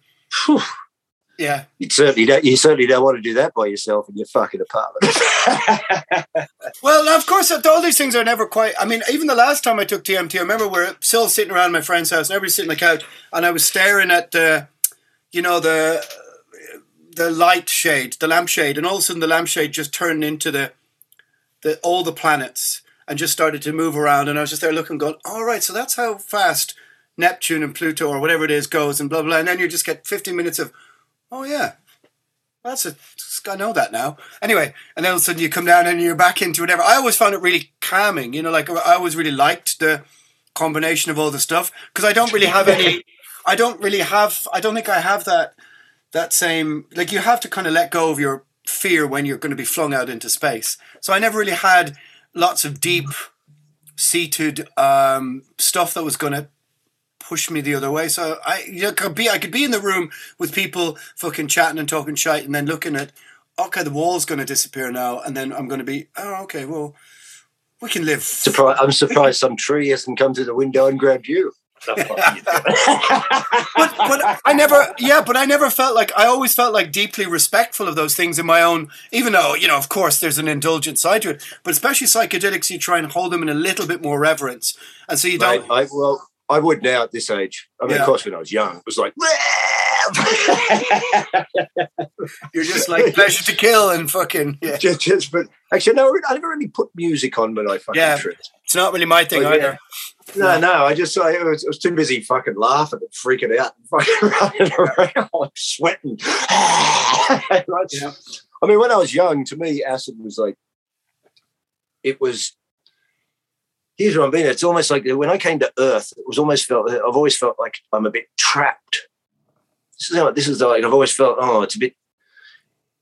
Yeah You certainly don't. You certainly don't want to do that by yourself in your fucking apartment. Well, of course, uh, all these things are never quite. I mean, even the last time I took DMT, I remember we we're still sitting around my friend's house, and everybody's sitting on the couch, and I was staring at the, you know, the the light shade, the lampshade, and all of a sudden the lampshade just turned into the, the all the planets and just started to move around, and I was just there looking, going, all right, so that's how fast Neptune and Pluto or whatever it is goes, and blah blah, and then you just get fifteen minutes of, oh yeah, that's a I know that now. Anyway, and then all of a sudden you come down and you're back into whatever. I always found it really calming. You know, like I always really liked the combination of all the stuff because I don't really have any. I don't really have. I don't think I have that that same. Like you have to kind of let go of your fear when you're going to be flung out into space. So I never really had lots of deep seated um, stuff that was going to push me the other way. So I you could be I could be in the room with people fucking chatting and talking shite and then looking at okay the wall's going to disappear now and then I'm going to be oh okay well we can live Surprised, I'm surprised some tree hasn't come to the window and grabbed you. The fuck are you doing? but but I never yeah but I never felt like I always felt like deeply respectful of those things in my own even though you know of course there's an indulgent side to it but especially psychedelics you try and hold them in a little bit more reverence and so you don't Mate, I, well, I would now at this age. I mean, Yeah. of course, when I was young, it was like. you're just like pleasure to kill and fucking yeah just, just, but actually, no, I never really put music on when I fucking Yeah. tripped. it's not really my thing Oh, yeah. either No, no, I just I was, I was too busy fucking laughing and freaking out and fucking running around, sweating. Yeah. I mean, when I was young, to me, acid was like, it was, here's what I mean. It's almost like when I came to Earth, it was almost felt. I've always felt like I'm a bit trapped. This is this is like I've always felt. Oh, it's a bit.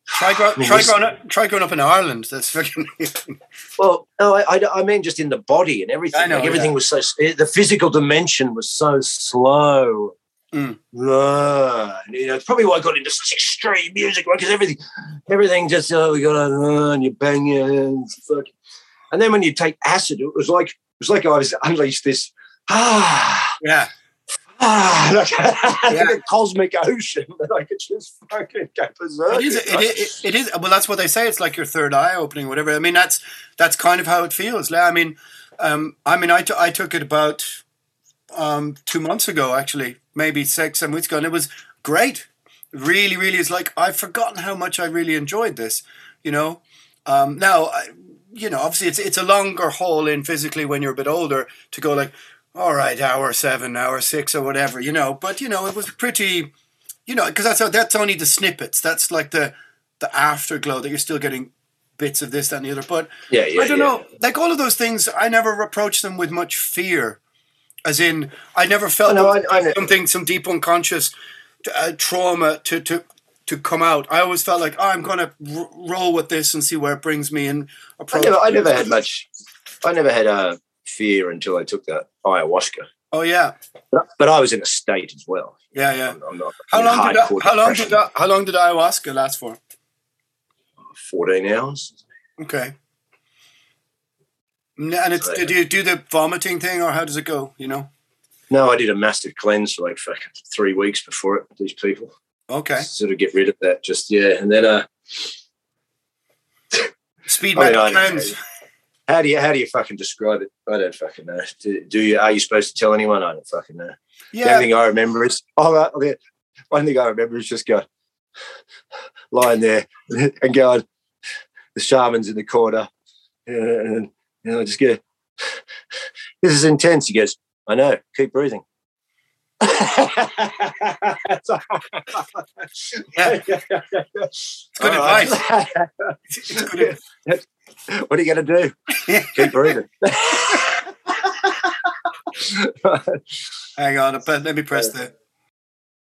Try, grow, try, growing up, try growing up in Ireland. That's fucking. Well, no, I, I, I mean just in the body and everything. I know, like everything yeah. was so. The physical dimension was so slow. Mm. And, you know, it's probably why I got into such extreme music, right? Because everything, everything just oh, we got to, uh, and you bang your hands, fuck. And then when you take acid, it was like was like I was unleashed this ah yeah. ah like, Yeah. like a cosmic ocean that I could just fucking go berserk. It is, it, it, it is. Well, that's what they say. It's like your third eye opening, whatever. I mean, that's that's kind of how it feels. Like, I mean, um, I mean, I, t- I took it about um, two months ago, actually, maybe six, seven weeks ago, and it was great. Really, really, is like I've forgotten how much I really enjoyed this. You know, um, now, I, you know, obviously, it's it's a longer haul in physically when you're a bit older to go like, all right, hour seven, hour six, or whatever. You know, but you know, it was pretty you know, because that's that's only the snippets. That's like the the afterglow that you're still getting bits of this that, and the other. But Yeah, yeah, I don't yeah. know, like all of those things, I never approached them with much fear. As in, I never felt Oh, no, I- I something, some deep unconscious uh, trauma to to to come out. I always felt like oh, I'm going to r- roll with this and see where it brings me. And I never, I never had much. I never had a fear until I took that ayahuasca. Oh yeah, But, but I was in a state as well. yeah, yeah. I'm, I'm not How long did that, how long did that, how long did ayahuasca last for? Fourteen hours. Okay. And it's So- did you do the vomiting thing or how does it go? You know? No, I did a massive cleanse for like fucking three weeks before it. These people Okay. sort of get rid of that. Just yeah, and then uh, Speed I mean, metal I know. cleanse. how do you how do you fucking describe it? I don't fucking know. Do, do you? Are you supposed to tell anyone? I don't fucking know. The Yeah. only thing I remember is oh, uh, the- one thing I remember is just going lying there and going. The shaman's in the corner, and you know, I just go. This is intense. He goes, I know. Keep breathing. Yeah. good advice. It's good. what are you going to do? Keep breathing. Hang on, let me press the